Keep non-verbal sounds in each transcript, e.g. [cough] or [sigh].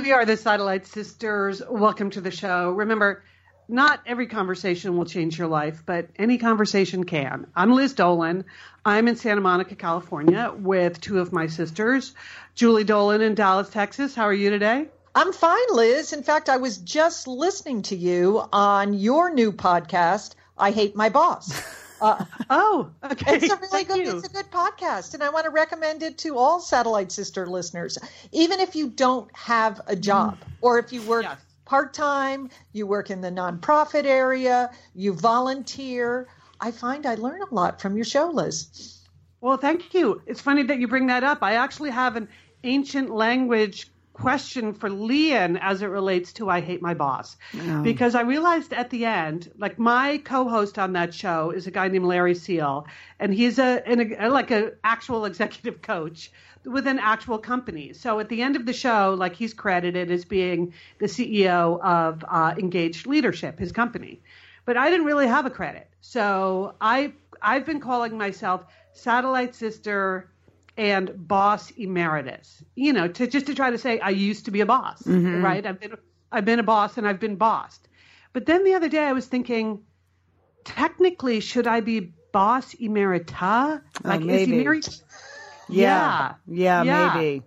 We are the Satellite Sisters. Welcome to the show. Remember, not every conversation will change your life, but any conversation can. I'm Liz Dolan. I'm in Santa Monica, California, with two of my sisters, Julie Dolan in Dallas, Texas. How are you today? I'm fine, Liz. In fact, I was just listening to you on your new podcast, I Hate My Boss. [laughs] Uh, oh, okay. It's a really Thank good. you. It's a good podcast, and I want to recommend it to all Satellite Sister listeners. Even if you don't have a job, or if you work part time, you work in the nonprofit area, you volunteer. I find I learn a lot from your show, Liz. Well, thank you. It's funny that you bring that up. I actually have an ancient language question for Lian as it relates to I Hate My Boss. Because I realized at the end, like my co-host on that show is a guy named Larry Seal, and he's a, an, a like an actual executive coach with an actual company. So at the end of the show, like he's credited as being the CEO of uh, Engaged Leadership, his company. But I didn't really have a credit. So I I've been calling myself satellite sister and boss emeritus. You know, to just to try to say I used to be a boss, mm-hmm. right? I've been I've been a boss and I've been bossed. But then the other day I was thinking, technically, should I be boss emerita? Oh, like, is maybe. emerit? Yeah. Yeah, Yeah. maybe.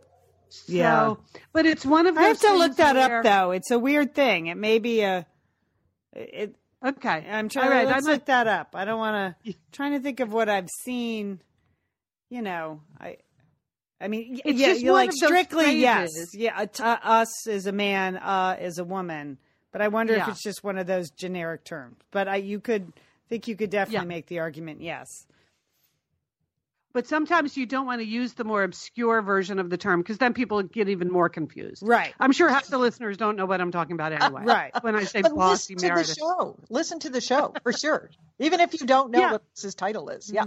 Yeah. But it's one of those I have to look that where- up, though. It's a weird thing. It may be a. It, Okay, I'm trying. All right, let's look that up. I don't want to. [laughs] Trying to think of what I've seen. You know, I. I mean, It's yeah, just you're like strictly yes, yeah. uh, t- us is a man, uh, is a woman. But I wonder if it's just one of those generic terms. But I, you could think you could definitely Yeah. make the argument, yes. But sometimes you don't want to use the more obscure version of the term because then people get even more confused. Right. I'm sure half the listeners don't know what I'm talking about anyway. [laughs] Right. When I say But boss listen to the show. Listen to the show for sure. [laughs] Even if you don't know Yeah. what his title is. Yeah.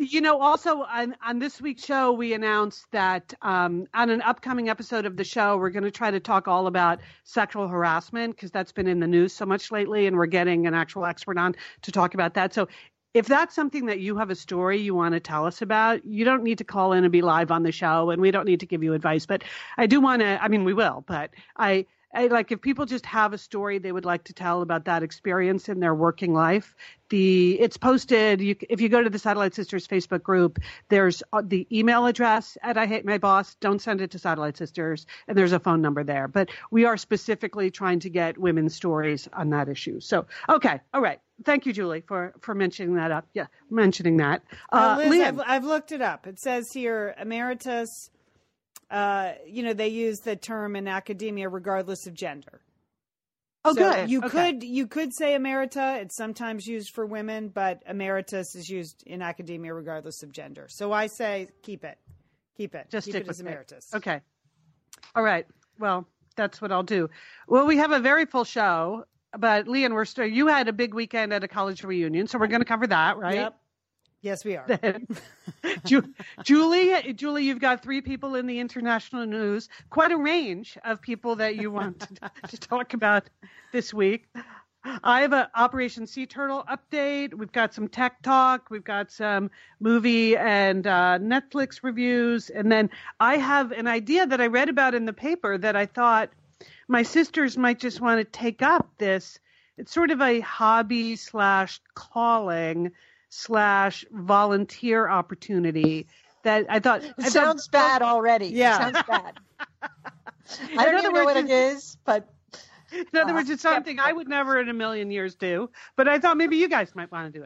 You know, also on, on this week's show, we announced that um, on an upcoming episode of the show, we're going to try to talk all about sexual harassment because that's been in the news so much lately, and we're getting an actual expert on to talk about that. So, if that's something that you have a story you want to tell us about, you don't need to call in and be live on the show, and we don't need to give you advice. But I do want to. I mean, we will, but I. Like if people just have a story they would like to tell about that experience in their working life the it's posted you, if you go to the satellite sisters facebook group there's uh, the email address at i hate my boss. Don't send it to satellite sisters and there's a phone number there. But we are specifically trying to get women's stories on that issue. So okay all right. Thank you julie for for mentioning that up. Yeah mentioning that. Uh, uh, Liz, I've, I've looked it up. It says here, emeritus. Uh, you know, they use the term in academia regardless of gender. oh so good You Okay. could you could say emerita. It's sometimes used for women, but emeritus is used in academia regardless of gender. So I say keep it, keep it, just keep stick it as with it. emeritus. Okay. All right. Well, that's what I'll do. Well, we have a very full show, but Lian, we're still, you had a big weekend at a college reunion, so we're going to cover that, right? Yep. Yes, we are. [laughs] Ju- Julie, Julie, you've got three people in the international news. Quite a range of people that you want to, talk about this week. I have an Operation Sea Turtle update. We've got some tech talk. We've got some movie and uh, Netflix reviews, and then I have an idea that I read about in the paper that I thought my sisters might just want to take up. This it's sort of a hobby slash calling slash volunteer opportunity that I thought It I thought- sounds bad already. Yeah. It sounds bad. [laughs] I don't other even know what it is, but In other words, it's something I would never in a million years do, but I thought maybe you guys might want to do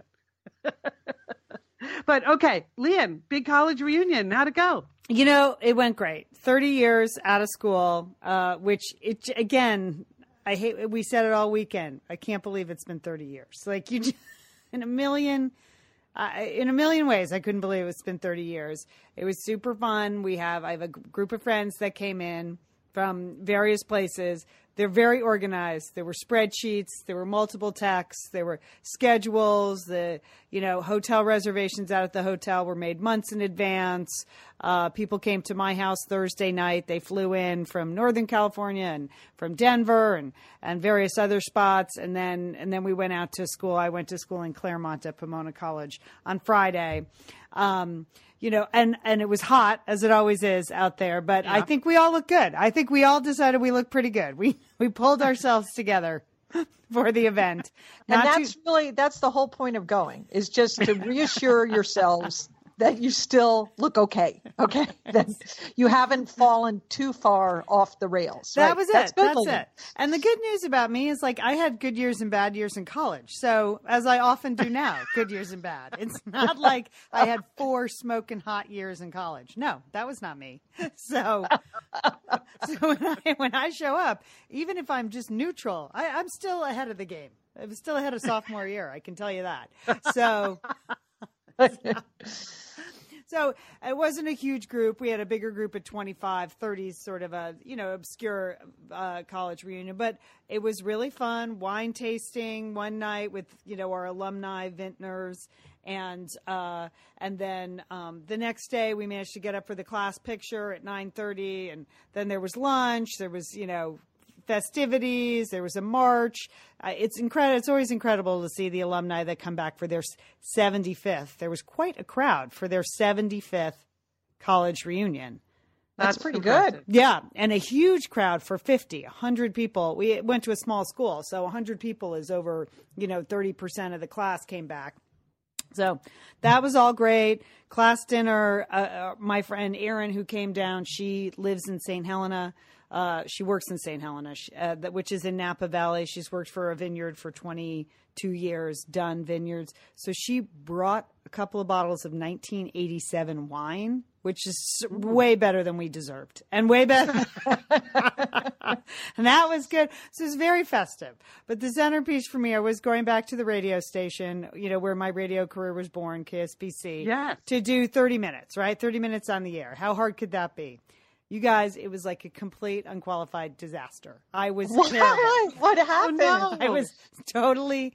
it. [laughs] but okay, Lian, big college reunion. How'd it go? You know, it went great. 30 years out of school, uh, which it again, I hate we said it all weekend. I can't believe it's been 30 years. Like you just, [laughs] in a million In a million ways, I couldn't believe it's been 30 years. It was super fun. We have I have a group of friends that came in from various places. They're very organized. There were spreadsheets. There were multiple texts. There were schedules. The you know hotel reservations out at the hotel were made months in advance. Uh, people came to my house Thursday night. They flew in from Northern California and from Denver and and various other spots. And then and then we went out to school. I went to school in Claremont at Pomona College on Friday. Um, you know, and and it was hot as it always is out there. But I think we all look good. I think we all decided we look pretty good. We we pulled ourselves [laughs] together for the event. And Not that's too- really that's the whole point of going is just to reassure yourselves that you still look okay. Okay, [laughs] that you haven't fallen too far off the rails. that right? was it. That's That's, it. And the good news about me is like I had good years and bad years in college. So as I often do now, [laughs] good years and bad. It's not like I had four smoking hot years in college. No, that was not me. [laughs] So so when I when I show up, even if I'm just neutral, I, I'm still ahead of the game. I'm still ahead of sophomore year. I can tell you that. So so it wasn't a huge group. We had a bigger group at 25, 30, sort of a, you know, obscure uh, college reunion, but it was really fun. Wine tasting one night with, you know, our alumni vintners. And, uh, and then, um, the next day we managed to get up for the class picture at 930 and then there was lunch. There was, you know, festivities. There was a march. Uh, it's incredible. It's always incredible to see the alumni that come back for their 75th. There was quite a crowd for their 75th college reunion. That's pretty impressive. good. Yeah, and a huge crowd for 50, 100 people. We went to a small school, so 100 people is over, you know, 30% of the class came back. So that was all great. Class dinner. Uh, uh, my friend Erin, who came down, she lives in St. Helena. Uh, she works in St. Helena, sh- uh, which is in Napa Valley. She's worked for a vineyard for 22 years, done vineyards. So she brought a couple of bottles of 1987 wine, which is way better than we deserved and way better. [laughs] and that was good. So it was very festive. But the centerpiece for me, I was going back to the radio station, you know, where my radio career was born, KSPC, Yes. to do 30 minutes, right? 30 minutes on the air. How hard could that be? You guys, it was like a complete unqualified disaster. I was terrible. [laughs] What oh, happened? no. I was totally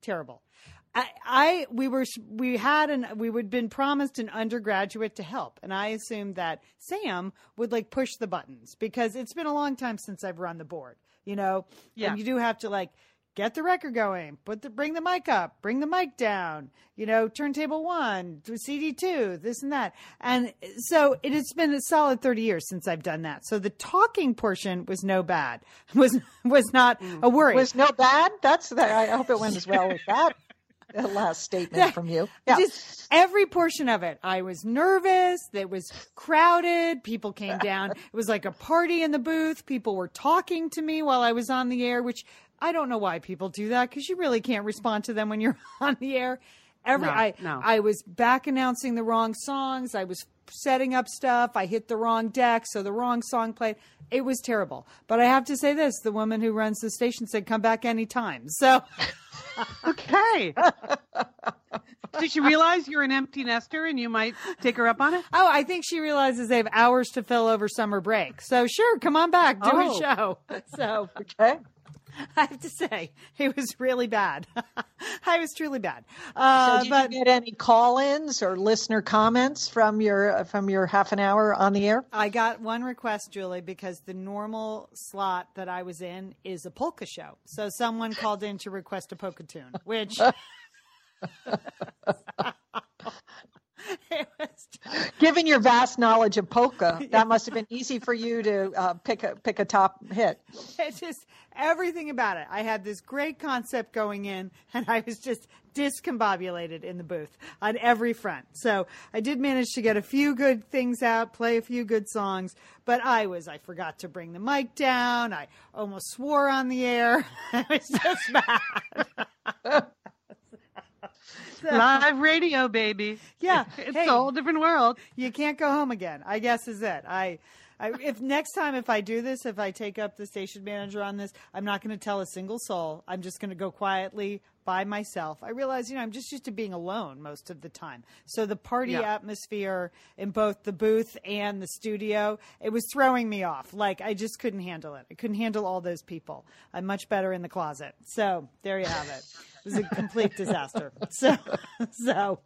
terrible. I, I we were we had an we would been promised an undergraduate to help, and I assumed that Sam would like push the buttons because it's been a long time since I've run the board, you know. Yeah. And you do have to like get the record going, put the bring the mic up, bring the mic down, you know, turntable one, to CD two, this and that, and so it has been a solid thirty years since I've done that. So the talking portion was no bad, [laughs] was was not a worry. was no bad. That's that. I hope it went as well with that [laughs] uh, last statement from you. Yeah. Just every portion of it. I was nervous. It was crowded. People came down. [laughs] It was like a party in the booth. People were talking to me while I was on the air, which I don't know why people do that because you really can't respond to them when you're [laughs] on the air. Every No, I no. I was back announcing the wrong songs. I was setting up stuff. I hit the wrong deck, so the wrong song played. It was terrible. But I have to say this: the woman who runs the station said, "Come back anytime." [laughs] So. Okay. [laughs] Did she realize you're an empty nester and you might take her up on it? Oh, I think she realizes they have hours to fill over summer break. So sure, come on back, do Oh. a show. So okay. [laughs] I have to say, it was really bad. [laughs] I was truly bad. So Uh, did but you get any call-ins or listener comments from your from your half an hour on the air? I got one request, Julie, because the normal slot that I was in is a polka show. So someone called in to request a polka tune, which [laughs] [laughs] [laughs] Given your vast knowledge of polka, [laughs] that must have been easy for you to uh, pick a pick a top hit. it's just everything about it. I had this great concept going in, and I was just discombobulated in the booth on every front. So I did manage to get a few good things out, play a few good songs, but I was I forgot to bring the mic down. I almost swore on the air. it was just [laughs] Live radio, baby. Yeah. [laughs] It's Hey. a whole different world. you can't go home again. I guess is it. I I, if next time if I do this, if I take up the station manager on this, I'm not going to tell a single soul. I'm just going to go quietly by myself. I realize, you know, I'm just used to being alone most of the time. So the party Yeah. atmosphere in both the booth and the studio, it was throwing me off. Like I just couldn't handle it. I couldn't handle all those people. I'm much better in the closet. So there you have it. [laughs] It was a complete disaster. [laughs] So, so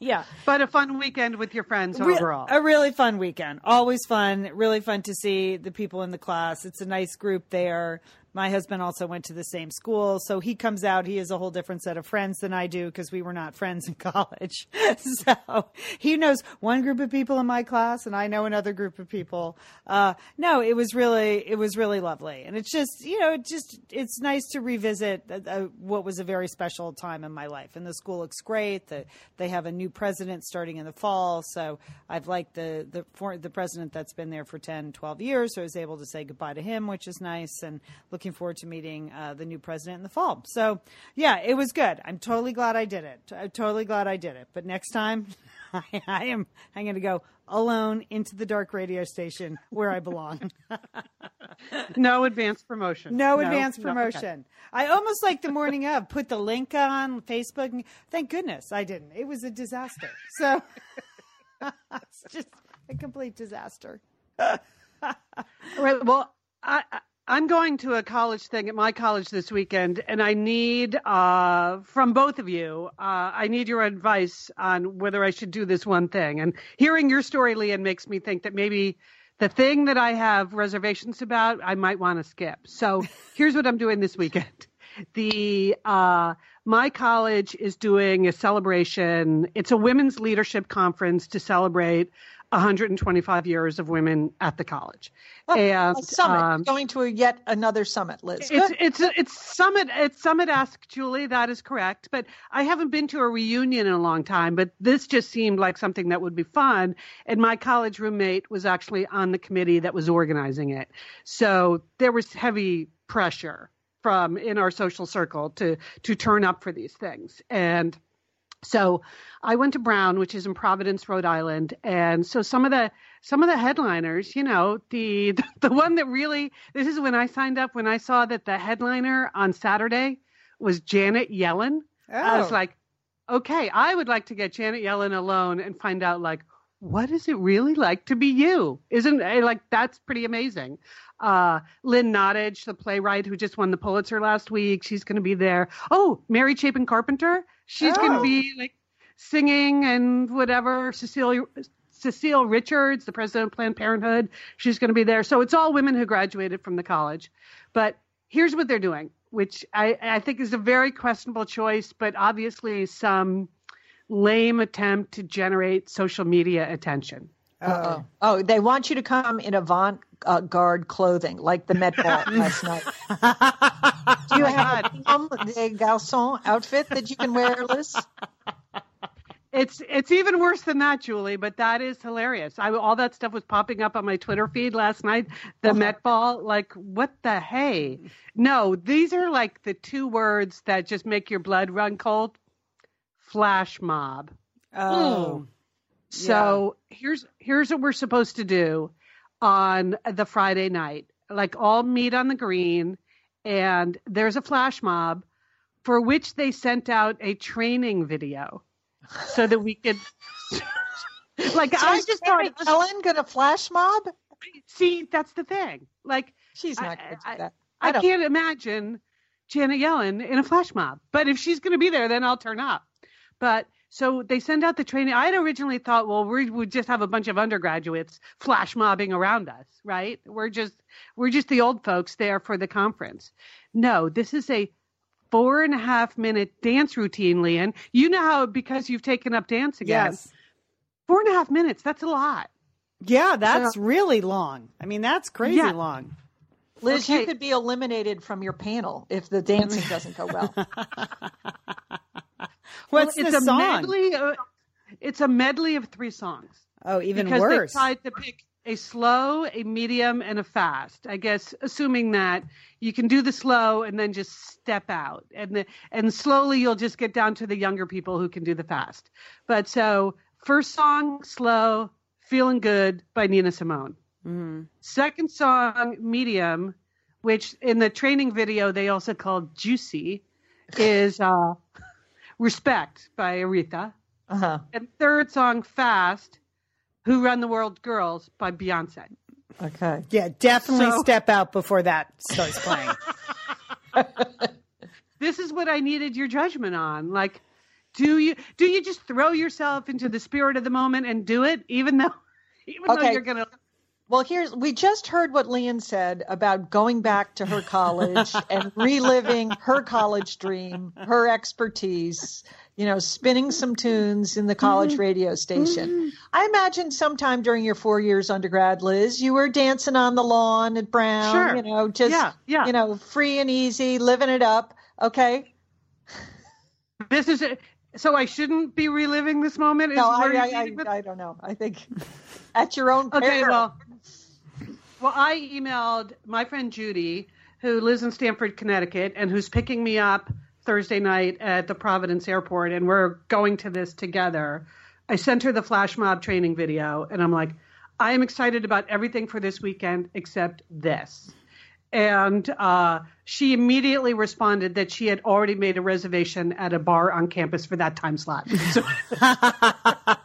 yeah. But a fun weekend with your friends Re- overall. A really fun weekend. Always fun. Really fun to see the people in the class. It's a nice group there. My husband also went to the same school, so he comes out. He has a whole different set of friends than I do because we were not friends in [laughs] college. [laughs] so he knows one group of people in my class, and I know another group of people. Uh, no, it was really, it was really lovely, and it's just, you know, it just, it's nice to revisit uh, uh, what was a very special time in my life. And the school looks great. The, they have a new president starting in the fall, so I've liked the the for, the president that's been there for 10, 12 years. So I was able to say goodbye to him, which is nice, and looking forward to meeting uh, the new president in the fall. So yeah, it was good. I'm totally glad I did it. I'm totally glad I did it. But next time, [laughs] I, I am I'm going to go alone into the dark radio station where I belong. [laughs] no advance promotion. No, advance no, okay. promotion. I almost like the morning of put the link on Facebook. and Thank goodness I didn't. It was a disaster. So [laughs] it's just a complete disaster. Right, well, I, I- I'm going to a college thing at my college this weekend, and I need uh, from both of you. Uh, I need your advice on whether I should do this one thing. And hearing your story, Lian, makes me think that maybe the thing that I have reservations about, I might want to skip. So [laughs] here's what I'm doing this weekend. The uh, my college is doing a celebration. It's a women's leadership conference to celebrate 125 years of women at the college. and A summit. um, Going to a yet another summit, Liz. it's it's it's summit it's summit esque, Julie. That is correct. But I haven't been to a reunion in a long time. But this just seemed like something that would be fun. And my college roommate was actually on the committee that was organizing it. So there was heavy pressure from in our social circle to to turn up for these things. And so I went to Brown, which is in Providence, Rhode Island, and so some of the some of the headliners, you know, the [laughs] the one that really this is when I signed up when I saw that the headliner on Saturday was Janet Yellen. I was Oh. like, okay, I would like to get Janet Yellen alone and find out like what is it really like to be you? Isn't eh, like that's pretty amazing. Uh, Lynn Nottage, the playwright who just won the Pulitzer last week, she's going to be there. Oh, Mary Chapin Carpenter, she's going to Oh. be like singing and whatever. Cecilia Cecile Richards, the president of Planned Parenthood, she's going to be there. So it's all women who graduated from the college. But here's what they're doing, which I, I think is a very questionable choice, but obviously some lame attempt to generate social media attention. Uh-oh. Oh, they want you to come in avant uh, garde clothing, like the Met Ball [laughs] last night. Do you have a Comme des Garçons outfit that you can wear, Liz? It's it's even worse than that, Julie. But that is hilarious. I, all that stuff was popping up on my Twitter feed last night. The Met Ball, like what the hey? No, these are like the two words that just make your blood run cold. Flash mob. Oh, So here's here's what we're supposed to do on the Friday night. Like all meet on the green, and there's a flash mob for which they sent out a training video so that we could. [laughs] like So I just thought, going to flash mob? see, that's the thing. Like She's I- not to I- do that. I, don't- can't imagine Janet Yellen in a flash mob. But if she's going to be there, then I'll turn up. But so they send out the training. I had originally thought, well, we would just have a bunch of undergraduates flash mobbing around us, right? We're just we're just the old folks there for the conference. No, this is a four and a half minute dance routine, Lian. You know how because you've taken up dance again. yes. Four and a half minutes, that's a lot. Yeah, that's really long. I mean, that's crazy Yeah. long. Liz, Okay. you could be eliminated from your panel if the dancing doesn't go well. [laughs] What's it's the a song? medley. Of, it's a medley of three songs. Oh, even because worse. they tried to pick a slow, a medium, and a fast. I guess assuming that you can do the slow and then just step out, and the, and slowly you'll just get down to the younger people who can do the fast. But so first song, slow, feeling good by Nina Simone. Second song, Medium, which in the training video they also called Juicy, is uh, Respect by Aretha. Uh-huh. And third song, Fast, Who Run the World Girls by Beyonce. Okay. Yeah, definitely So- step out before that starts playing. [laughs] [laughs] This is what I needed your judgment on. Like, do you do you just throw yourself into the spirit of the moment and do it, even though [laughs] even though you're gonna Well, here's we just heard what Lian said about going back to her college [laughs] and reliving her college dream, her expertise, you know, spinning some tunes in the college mm-hmm. radio station. Mm-hmm. I imagine sometime during your four years undergrad, Liz, you were dancing on the lawn at Brown, Sure. you know, just Yeah, yeah. you know, free and easy, living it up. Okay. this is it. So I shouldn't be reliving this moment. Is No, I, I, I. I don't know. I think at your own [laughs] Okay, well, well, I emailed my friend Judy, who lives in Stamford, Connecticut, and who's picking me up Thursday night at the Providence Airport, and we're going to this together. I sent her the flash mob training video, and I'm like, I am excited about everything for this weekend except this. And uh, she immediately responded that she had already made a reservation at a bar on campus for that time slot. So, [laughs]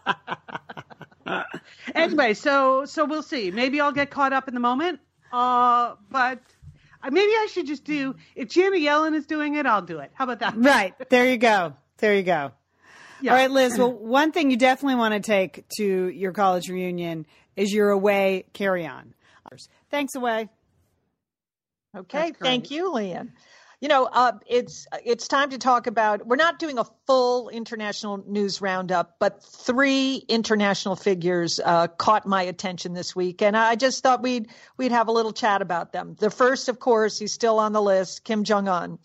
anyway, so so we'll see. Maybe I'll get caught up in the moment. Uh, but uh, maybe I should just do. If Janet Yellen is doing it, I'll do it. How about that? right. There you go. There you go. Yeah. All right, Liz. Well, one thing you definitely want to take to your college reunion is your away carry on. Thanks, away. Okay, thank you, Lian. You know, uh, it's it's time to talk about. We're not doing a full international news roundup, but three international figures uh, caught my attention this week, and I just thought we'd we'd have a little chat about them. The first, of course, he's still on the list, Kim Jong Un,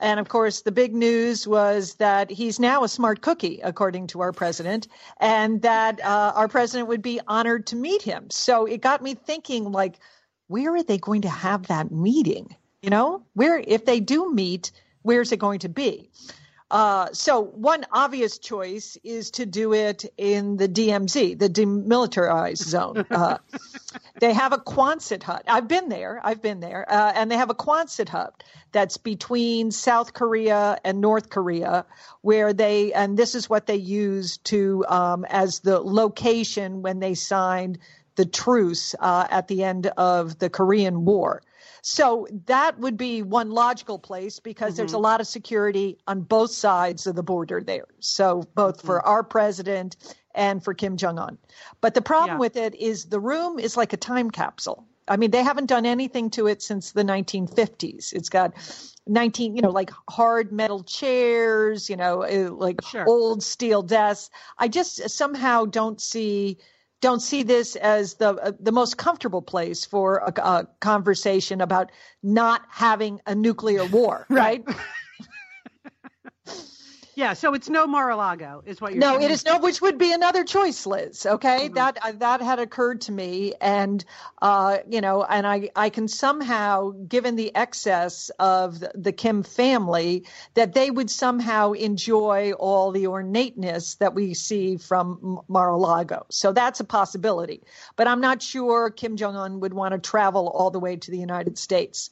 and of course, the big news was that he's now a smart cookie, according to our president, and that uh, our president would be honored to meet him. So it got me thinking, like where are they going to have that meeting? You know, where if they do meet, where's it going to be? Uh, so one obvious choice is to do it in the DMZ, the demilitarized zone. Uh, [laughs] they have a Quonset hut. I've been there. I've been there, uh, and they have a Quonset hut that's between South Korea and North Korea, where they and this is what they used to um, as the location when they signed the truce uh, at the end of the Korean War. So that would be one logical place because there's a lot of security on both sides of the border there. So both for our president and for Kim Jong Un. But the problem Yeah. with it is the room is like a time capsule. I mean, they haven't done anything to it since the 1950s. It's got 19, you know, like hard metal chairs, you know, uh, like Sure. old steel desks. I just somehow don't see don't see this as the uh, the most comfortable place for a, a conversation about not having a nuclear war, [laughs] right? Yeah. So it's no Mar-a-Lago, is what you're. No, saying. it is no, which would be another choice, Liz. Okay, that uh, that had occurred to me, and uh, you know, and I I can somehow, given the excess of the, the Kim family, that they would somehow enjoy all the ornateness that we see from Mar-a-Lago. So that's a possibility, but I'm not sure Kim Jong Un would want to travel all the way to the United States.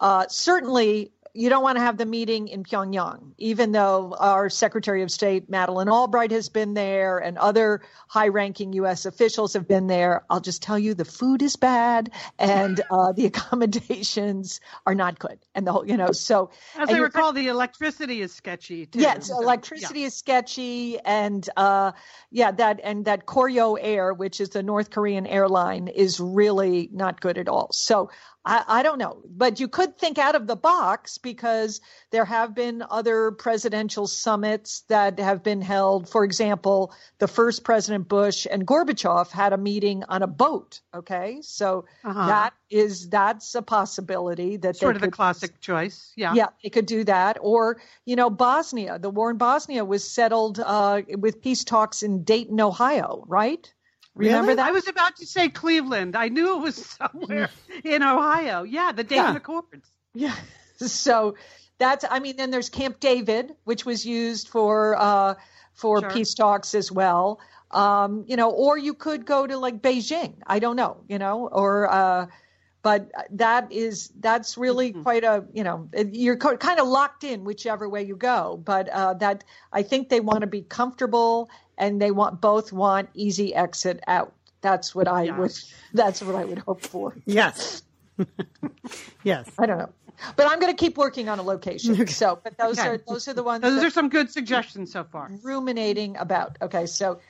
Uh, certainly, you don't want to have the meeting in Pyongyang, even though our Secretary of State, Madeleine Albright, has been there and other high ranking U.S. officials have been there. I'll just tell you the food is bad and uh, the [laughs] accommodations are not good. And the whole, you know, so. As I recall, the electricity is sketchy too. Yes, So, electricity is sketchy, and uh, yeah, that and that Koryo Air, which is the North Korean airline, is really not good at all. So I, I don't know, but you could think out of the box because there have been other presidential summits that have been held. For example, the first President Bush and Gorbachev had a meeting on a boat. Okay, so Uh-huh. that is that's a possibility that Sort of the classic choice. Yeah. yeah, they could do that. Or, you know, Bosnia, the war in Bosnia was settled uh, with peace talks in Dayton, Ohio, right? Remember Really? that? I was about to say Cleveland. I knew it was [laughs] somewhere in Ohio. Yeah, the Dayton Yeah. Accords. Yeah. [laughs] So that's, I mean, then there's Camp David, which was used for uh, for Sure. peace talks as well. Um, you know, or you could go to like Beijing. I don't know, you know, or uh, but that is that's really mm-hmm. quite a you know you're kind of locked in whichever way you go. But uh, that I think they want to be comfortable and they want both want easy exit out. That's what I would. That's what I would hope for. Yes. [laughs] yes. I don't know. But I'm going to keep working on a location. So, but those okay. are those are the ones. Those are some good suggestions so far. Ruminating about. Okay, so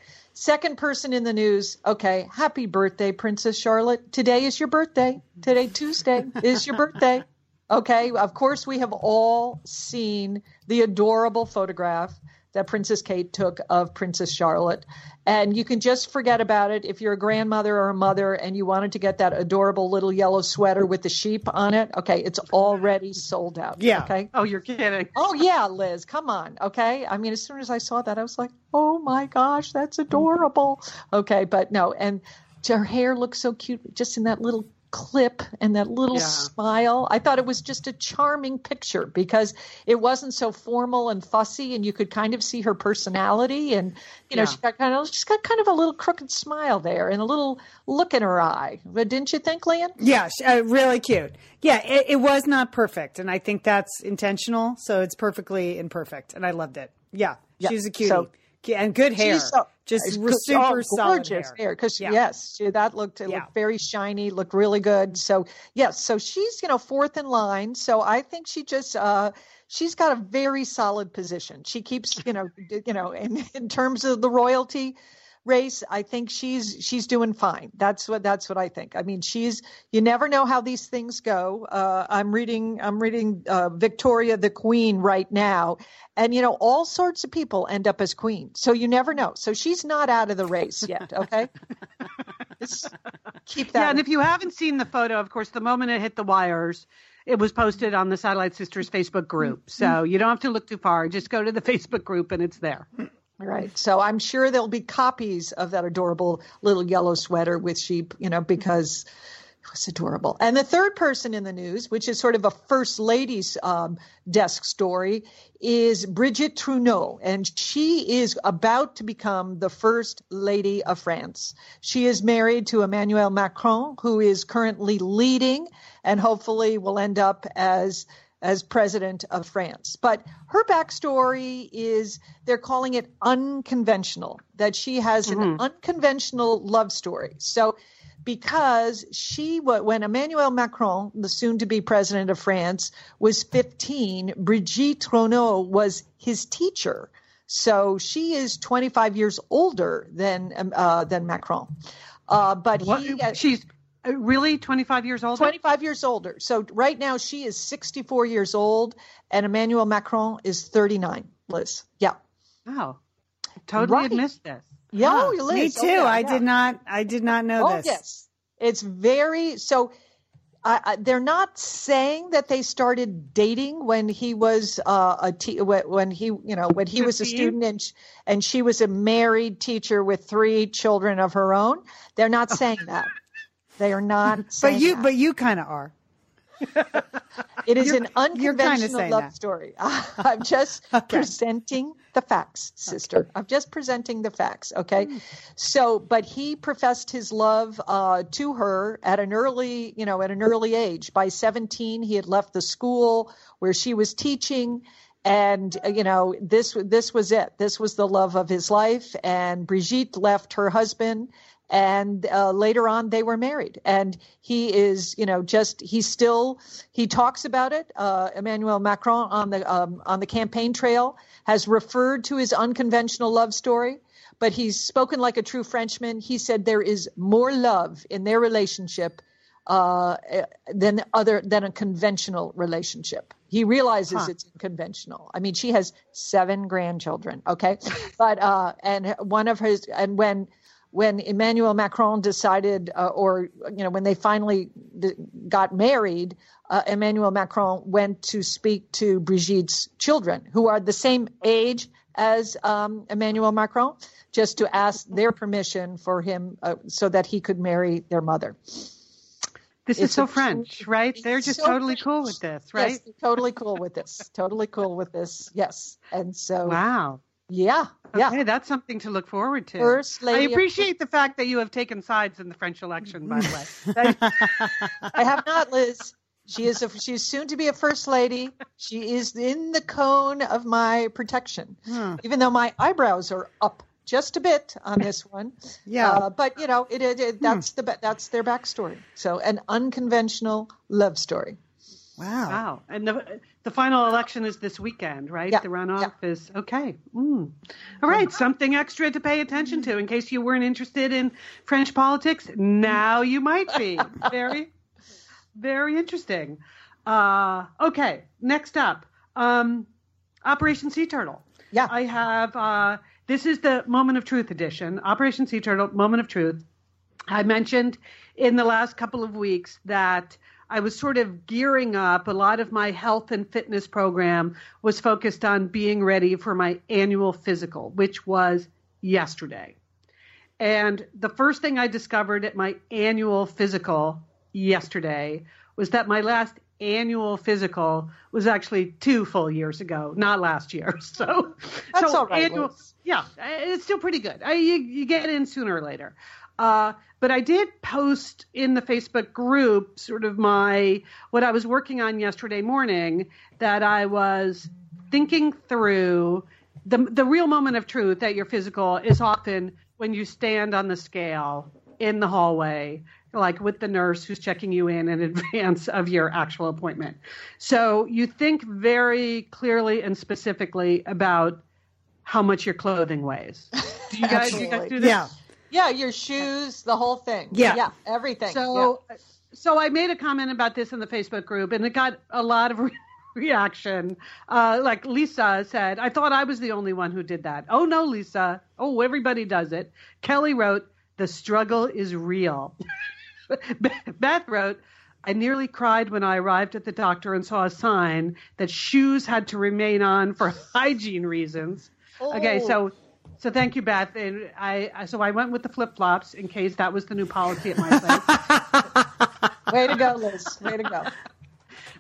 second person in the news. Okay, happy birthday, Princess Charlotte. Today is your birthday. Today, Tuesday, is your birthday. Okay, of course we have all seen the adorable photograph that Princess Kate took of Princess Charlotte. And you can just forget about it if you're a grandmother or a mother and you wanted to get that adorable little yellow sweater with the sheep on it. Okay, it's already sold out. Yeah. Okay. Oh, you're kidding. Oh yeah, Liz, come on. Okay. I mean, as soon as I saw that, I was like, oh my gosh, that's adorable. Okay, but no, and her hair looks so cute just in that little clip and that little yeah. smile. I thought it was just a charming picture because it wasn't so formal and fussy, and you could kind of see her personality. And you know, yeah. she got kind of she's got kind of a little crooked smile there and a little look in her eye. But didn't you think, Lian? Yeah, uh, really cute. Yeah, it, it was not perfect, and I think that's intentional. So it's perfectly imperfect, and I loved it. Yeah, yeah. she's a cutie. So, and good hair. So, just super oh, gorgeous hair. Because yeah. yes, she, that looked it yeah. looked very shiny, looked really good. So yes, so she's you know fourth in line. So I think she just uh, she's got a very solid position. She keeps you know you know in [laughs] in terms of the royalty race, I think she's she's doing fine. That's what that's what I think. I mean, she's you never know how these things go. Uh, I'm reading I'm reading uh, Victoria the Queen right now, and you know all sorts of people end up as queen. So you never know. So she's not out of the race yet. [laughs] Okay. Just keep that. Yeah, and if you haven't seen the photo, of course, the moment it hit the wires, it was posted on the Satellite Sisters Facebook group. So you don't have to look too far. Just go to the [laughs] Facebook group and it's there. Right. So I'm sure there'll be copies of that adorable little yellow sweater with sheep, you know, because it was adorable. And the third person in the news, which is sort of a first lady's um, desk story, is Brigitte Trogneux. And she is about to become the first lady of France. She is married to Emmanuel Macron, who is currently leading and hopefully will end up as as president of France. But her backstory is they're calling it unconventional, that she has mm-hmm. an unconventional love story. So, because she, when Emmanuel Macron, the soon to be president of France, was 15, Brigitte Trogneux was his teacher. So she is 25 years older than uh, than Macron. Uh, but he, uh, she's really 25 years older 25 years older so right now she is 64 years old and emmanuel macron is 39 liz yeah wow totally right. missed this yeah huh. liz. me too oh, yeah, i yeah. did not i did not know oh, this yes it's very so uh, they're not saying that they started dating when he was uh, a te- when he you know when he was a student and sh- and she was a married teacher with three children of her own. They're not saying that. They are not. [laughs] but you, that. but you kind of are. it is an unconventional love that. story. [laughs] I'm just [laughs] okay. presenting the facts, sister. Okay. I'm just presenting the facts. Okay. Mm. So, but he professed his love uh, to her at an early, you know, at an early age. By 17, he had left the school where she was teaching and uh, you know this this was it this was the love of his life and brigitte left her husband and uh, later on they were married. And he is you know just he still he talks about it. Uh, emmanuel macron on the um, on the campaign trail has referred to his unconventional love story but he's spoken like a true frenchman. He said there is more love in their relationship uh, than other than a conventional relationship. He realizes huh. it's conventional i mean she has seven grandchildren okay? But uh and one of his and when when Emmanuel Macron decided, uh, or you know, when they finally d- got married, uh, Emmanuel Macron went to speak to Brigitte's children, who are the same age as um, Emmanuel Macron, just to ask their permission for him uh, so that he could marry their mother. This it's is so French, right? They're just so totally French. cool with this, right? Yes, totally cool with this. totally cool with this. Yes. And so Wow. Yeah, yeah. That's something to look forward to. First lady I of- appreciate the fact that you have taken sides in the French election, by the way. [laughs] I have not, Liz. She is a, she's soon to be a first lady. She is in the cone of my protection, even though my eyebrows are up just a bit on this one. Yeah. Uh, but you know, it, it, it that's the that's their backstory. So an unconventional love story. Wow. Wow. And the, the final election is this weekend, right? Yeah, The runoff is okay. Mm. All right. Something extra to pay attention to in case you weren't interested in French politics. Now you might be. [laughs] Very, very interesting. Uh, okay. Next up um, Operation Sea Turtle. Yeah. I have, uh, this is the Moment of Truth edition, Operation Sea Turtle, Moment of Truth. I mentioned in the last couple of weeks that I was sort of gearing up. A lot of my health and fitness program was focused on being ready for my annual physical, which was yesterday. And the first thing I discovered at my annual physical yesterday was that my last annual physical was actually two full years ago, not last year. [laughs] So That's so all right, annual- yeah, it's still pretty good. I, you, you get in sooner or later. Uh, but I did post in the Facebook group sort of my what I was working on yesterday morning that I was thinking through the the real moment of truth that your physical is often when you stand on the scale in the hallway like with the nurse who's checking you in in advance of your actual appointment. So you think very clearly and specifically about how much your clothing weighs. Do you guys, do you guys do this? Yeah. Yeah, your shoes, the whole thing. Yeah. yeah, everything. So, so I made a comment about this in the Facebook group, and it got a lot of re- [laughs] reaction. Uh, like Lisa said, I thought I was the only one who did that. Oh no, Lisa. Oh, everybody does it. Kelly wrote, "The struggle is real." [laughs] Beth wrote, I nearly cried when I arrived at the doctor and saw a sign that shoes had to remain on for [laughs] hygiene reasons. Okay, Oh. so so thank you, Beth. And I I- so I went with the flip flops in case that was the new policy at my place. [laughs] Way to go, Liz. Way to go.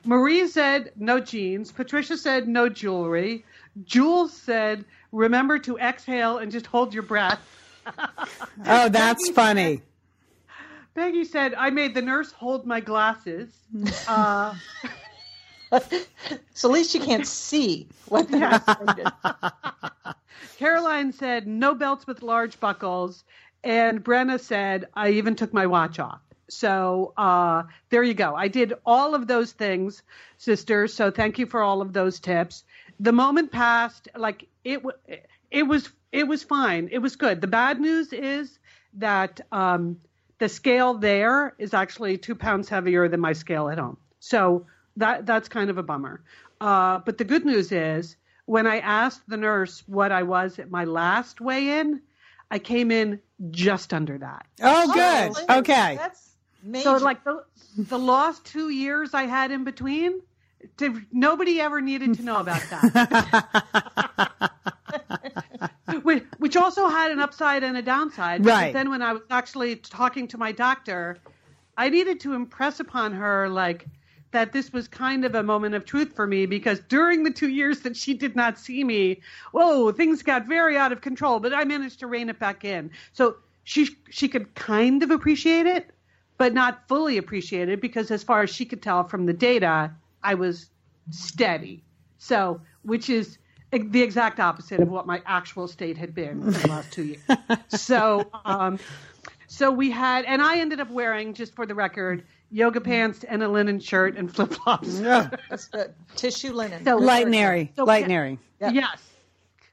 Marie said no jeans. Patricia said no jewelry. Jules said remember to exhale and just hold your breath. [laughs] Oh, that's funny. Peggy said I made the nurse hold my glasses. [laughs] Uh, So at least you can't see what the Yeah. nurse did. Caroline said no belts with large buckles, and Brenna said I even took my watch off. So uh, there you go. I did all of those things, sisters. So thank you for all of those tips. The moment passed, like it, it was, it was fine. It was good. The bad news is that um, the scale there is actually two pounds heavier than my scale at home. So that that's kind of a bummer. Uh, but the good news is when I asked the nurse what I was at my last weigh in, I came in just under that. Oh, oh good. Liz, Okay. That's major. So like the the lost two years I had in between, to, nobody ever needed to know about that. [laughs] which, which also had an upside and a downside. because Right. Then when I was actually talking to my doctor, I needed to impress upon her like that this was kind of a moment of truth for me because during the two years that she did not see me, whoa, things got very out of control. But I managed to rein it back in. So she she could kind of appreciate it, but not fully appreciate it because as far as she could tell from the data, I was steady. So which is the exact opposite of what my actual state had been in the last two years. [laughs] So um, so we had, and I ended up wearing, just for the record, yoga pants and a linen shirt and flip flops. That's good. Tissue linen. So- Light and airy. So- Light and airy. Yeah. Yes.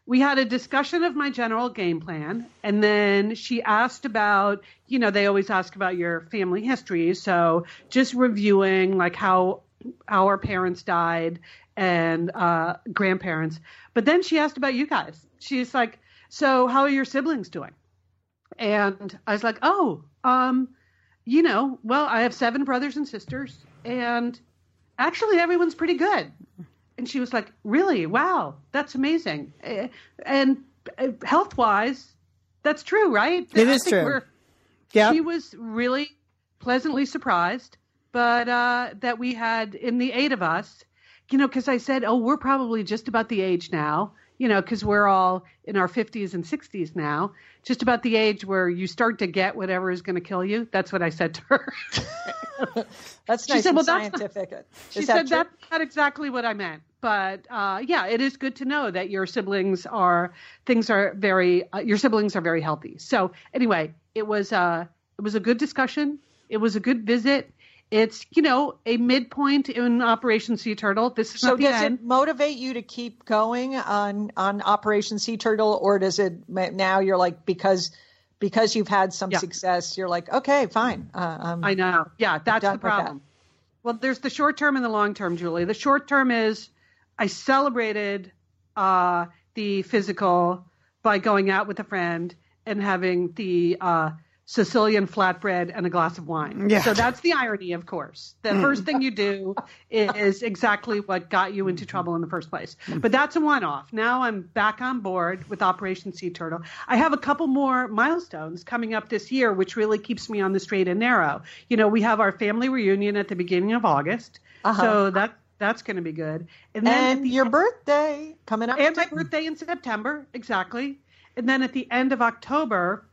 We had a discussion of my general game plan, and then she asked about, you know, they always ask about your family history. So just reviewing like how how our parents died and uh, grandparents. But then she asked about you guys. She's like, so how are your siblings doing? And I was like, oh, um, you know, well, I have seven brothers and sisters, and actually everyone's pretty good. And she was like, really? Wow, that's amazing. Eh, And health wise, that's true, right? It I is true. we're- Yep. She was really pleasantly surprised, but uh, that we had in the eight of us, you know, because I said, oh, we're probably just about the age now. You know, because we're all in our 50s and 60s now, just about the age where you start to get whatever is going to kill you. That's what I said to her. [laughs] that's she nice said, well, scientific. That's, she is said that that's not exactly what I meant. But uh, yeah, it is good to know that your siblings are things are very uh, your siblings are very healthy. So anyway, it was uh, it was a good discussion. It was a good visit it's you know a midpoint in Operation Sea Turtle. This is so. does end. it motivate you to keep going on on Operation Sea Turtle, or does it now you're like because because you've had some yeah. success, you're like okay, fine. Uh, um, I know. Yeah, that's the problem. That. Well, there's the short term and the long term, Julie. The short term is I celebrated uh, the physical by going out with a friend and having the uh, Sicilian flatbread and a glass of wine. Yeah. So that's the irony, of course. The mm. first thing you do is exactly what got you into trouble in the first place. But that's a one off. Now I'm back on board with Operation Sea Turtle. I have a couple more milestones coming up this year, which really keeps me on the straight and narrow. You know, we have our family reunion at the beginning of August. Uh-huh. So that that's going to be good. And then and your birthday coming up. And my birthday in September, exactly. And then at the end of October,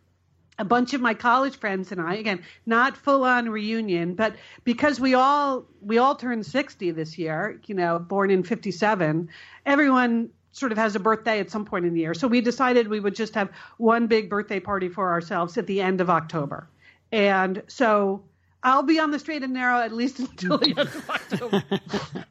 a bunch of my college friends and I again not full on reunion but because we all we all turned 60 this year you know born in 57 everyone sort of has a birthday at some point in the year. So we decided we would just have one big birthday party for ourselves at the end of October. And so I'll be on the straight and narrow at least [laughs] until the end of October. [laughs]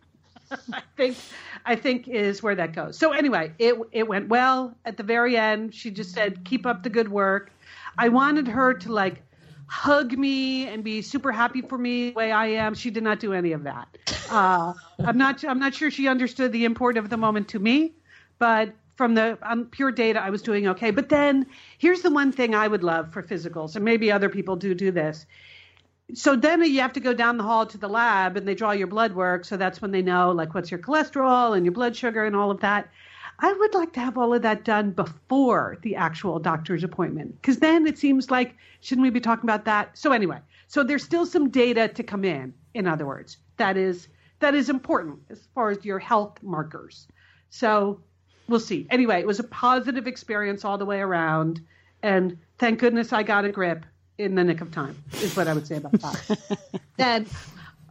I think I think is where that goes. So anyway it it went well at the very end. She just said keep up the good work I wanted her to like hug me and be super happy for me the way I am. She did not do any of that. Uh, I'm not. I'm not sure she understood the import of the moment to me, but from the um, pure data, I was doing okay. But then here's the one thing I would love for physicals, and maybe other people do do this. So then you have to go down the hall to the lab, and they draw your blood work. So that's when they know like what's your cholesterol and your blood sugar and all of that. I would like to have all of that done before the actual doctor's appointment because then it seems like shouldn't we be talking about that? So anyway, so there's still some data to come in. In other words, that is that is important as far as your health markers. So we'll see. Anyway, it was a positive experience all the way around, and thank goodness I got a grip in the nick of time. Is what I would say about that. [laughs] then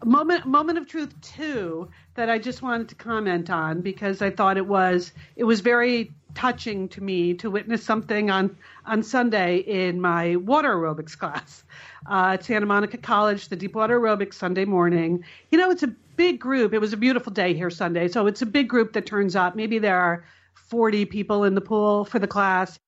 moment moment of truth two that I just wanted to comment on because I thought it was it was very touching to me to witness something on on Sunday in my water aerobics class uh, at Santa Monica College, the deep water Aerobics Sunday morning. You know, it's a big group. It was a beautiful day here Sunday, so it's a big group that turns up. Maybe there are 40 people in the pool for the class,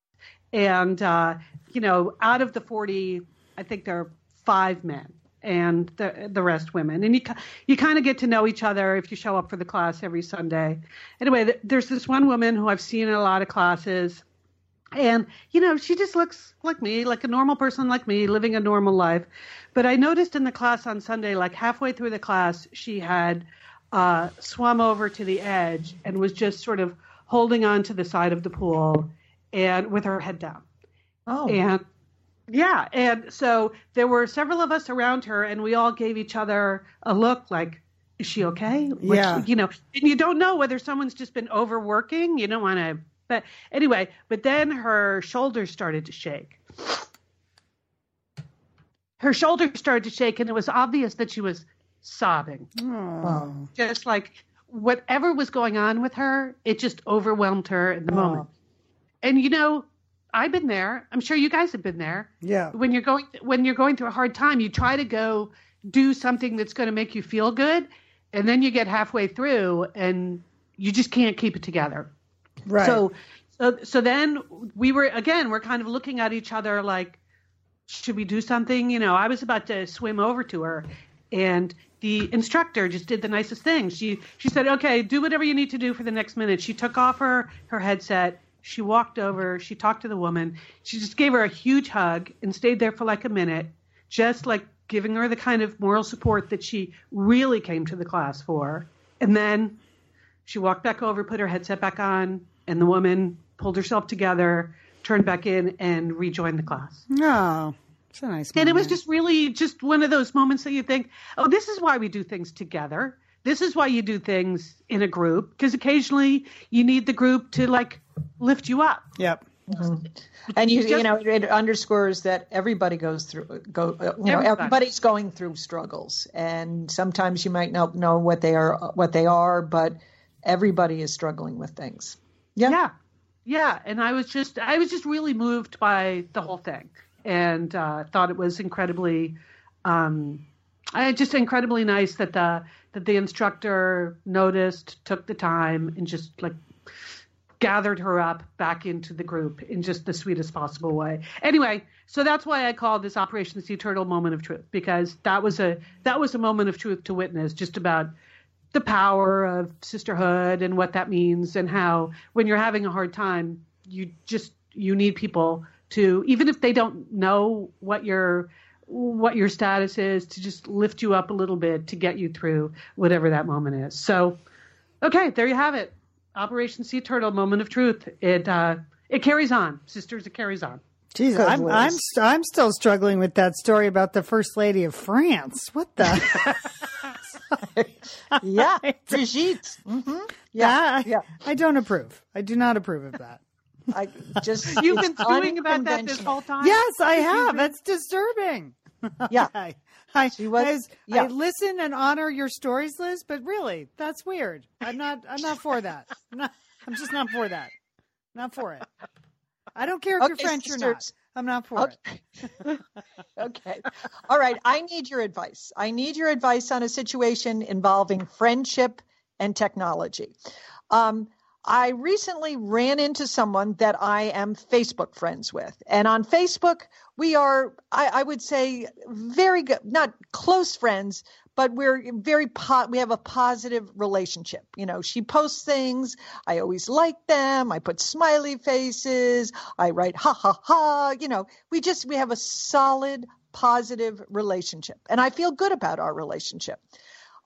and uh, you know, out of the 40, I think there are five men and the the rest women. And you you kind of get to know each other if you show up for the class every Sunday. Anyway, there's this one woman who I've seen in a lot of classes, and you know she just looks like me, like a normal person like me, living a normal life. But I noticed in the class on Sunday, like halfway through the class, she had uh, swum over to the edge and was just sort of holding on to the side of the pool and with her head down. Oh. And yeah, and so there were several of us around her, and we all gave each other a look like, "Is she okay?" yeah, you know, and you don't know whether someone's just been overworking. You don't want to, but anyway. But then her shoulders started to shake. Her shoulders started to shake, and it was obvious that she was sobbing. Oh. Just like whatever was going on with her, it just overwhelmed her in the oh. moment. And you know, I've been there. I'm sure you guys have been there. Yeah. When you're going when you're going through a hard time, you try to go do something that's going to make you feel good, and then you get halfway through and you just can't keep it together. Right. So so so then we were again, we're kind of looking at each other like should we do something? You know, I was about to swim over to her and the instructor just did the nicest thing. She she said, "Okay, do whatever you need to do for the next minute." She took off her her headset she walked over, she talked to the woman, she just gave her a huge hug and stayed there for like a minute, just like giving her the kind of moral support that she really came to the class for. And then she walked back over, put her headset back on, and the woman pulled herself together, turned back in, and rejoined the class. Oh, it's a nice. Moment. And it was just really just one of those moments that you think, oh, this is why we do things together. This is why you do things in a group because occasionally you need the group to like lift you up. Yep. Mm-hmm. And you, you know, it underscores that everybody goes through, go, uh, you know, everybody's going through struggles, and sometimes you might not know what they are, what they are, but everybody is struggling with things. Yeah. Yeah. Yeah. And I was just, I was just really moved by the whole thing and uh, thought it was incredibly, um, I just incredibly nice that the, that the instructor noticed, took the time and just like gathered her up back into the group in just the sweetest possible way. Anyway, so that's why I call this Operation Sea Turtle moment of truth because that was a that was a moment of truth to witness just about the power of sisterhood and what that means and how when you're having a hard time you just you need people to even if they don't know what your what your status is to just lift you up a little bit to get you through whatever that moment is. So okay, there you have it. Operation Sea Turtle moment of truth. It uh it carries on. Sisters, it carries on. Jesus, Good I'm Liz. I'm st- I'm still struggling with that story about the first lady of France. What the? [laughs] Yeah. Brigitte. hmm yeah, I, Yeah. I don't approve. I do not approve of that. I just You've been stewing about that this whole time? Yes, I have. That's disturbing. Yeah. [laughs] I, She was- yeah. I listen and honor your stories, Liz, but really, that's weird. I'm not. I'm not for that. I'm, not, I'm just not for that. Not for it. I don't care if you're Okay, French or not. I'm not for it. Okay. [laughs] okay. All right. I need your advice. I need your advice on a situation involving friendship and technology. Um, I recently ran into someone that I am Facebook friends with. And on Facebook, we are, I, I would say, very good, not close friends, but we're very, po- we have a positive relationship. You know, she posts things. I always like them. I put smiley faces. I write ha ha ha. You know, we just, we have a solid, positive relationship. And I feel good about our relationship.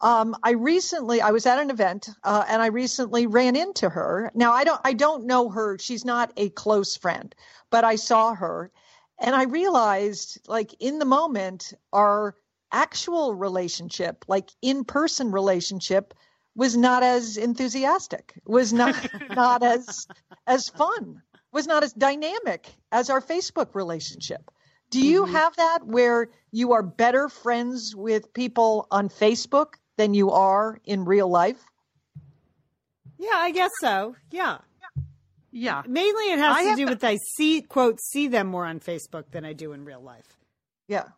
Um, I recently I was at an event uh, and I recently ran into her. Now I don't I don't know her. She's not a close friend, but I saw her, and I realized like in the moment our actual relationship, like in person relationship, was not as enthusiastic. Was not [laughs] not as as fun. Was not as dynamic as our Facebook relationship. Do you have that where you are better friends with people on Facebook than you are in real life? Yeah, I guess so. Yeah. Yeah. Mainly it has I to do to- with I see quote see them more on Facebook than I do in real life. Yeah.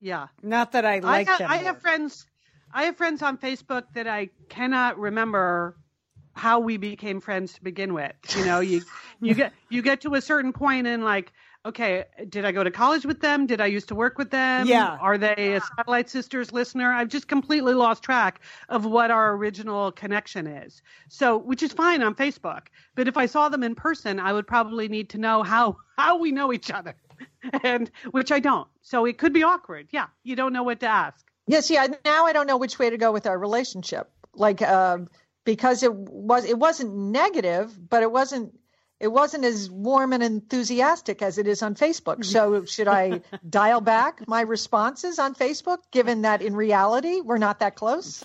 Yeah. Not that I I like have, them. I more. have friends. I have friends on Facebook that I cannot remember how we became friends to begin with. You know, you you get you get to a certain point and like, okay, did I go to college with them? Did I used to work with them? Yeah. Are they a Satellite Sisters listener? I've just completely lost track of what our original connection is. So, which is fine on Facebook, but if I saw them in person, I would probably need to know how [laughs] how we know each other. [laughs] And which I don't. So it could be awkward. Yeah. You don't know what to ask. Yes, yeah. Now I don't know which way to go with our relationship. Like, um, because it was it wasn't negative, but it wasn't it wasn't as warm and enthusiastic as it is on Facebook. So [laughs] should I dial back my responses on Facebook, given that in reality we're not that close?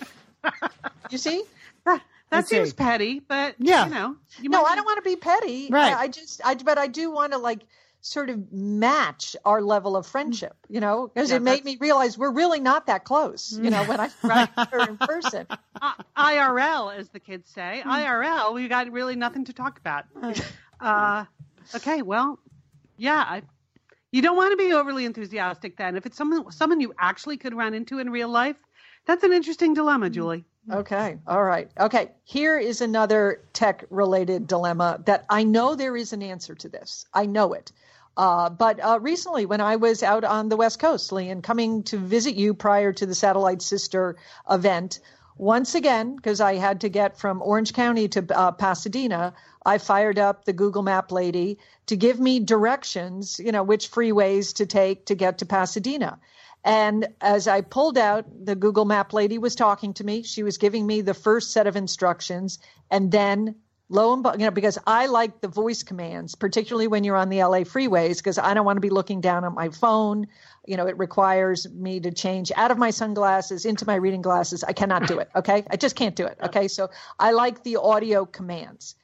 You see? That, that seems see. petty, but Yeah. you know, you no, I don't want to be petty. Right. I, I just, I, but I do want to like sort of match our level of friendship, you know, because Yeah, it made me realize we're really not that close, you know, when I write [laughs] her in person. uh, IRL, as the kids say, Hmm. IRL. We got really nothing to talk about. [laughs] Uh, okay, well, yeah, I, you don't want to be overly enthusiastic then. If it's someone someone you actually could run into in real life, that's an interesting dilemma, Julie. Okay. All right. Okay. Here is another tech related dilemma that I know there is an answer to this. I know it. Uh, but uh, recently, when I was out on the West Coast, Lee, and coming to visit you prior to the Satellite Sister event, once again, because I had to get from Orange County to uh, Pasadena, I fired up the Google Map lady to give me directions, you know, which freeways to take to get to Pasadena. And as I pulled out, the Google Map lady was talking to me. She was giving me the first set of instructions. And then, lo and behold, you know, because I like the voice commands, particularly when you're on the LA freeways, because I don't want to be looking down at my phone. You know, it requires me to change out of my sunglasses into my reading glasses. I cannot do it. [laughs] Okay. I just can't do it. Okay. So I like the audio commands.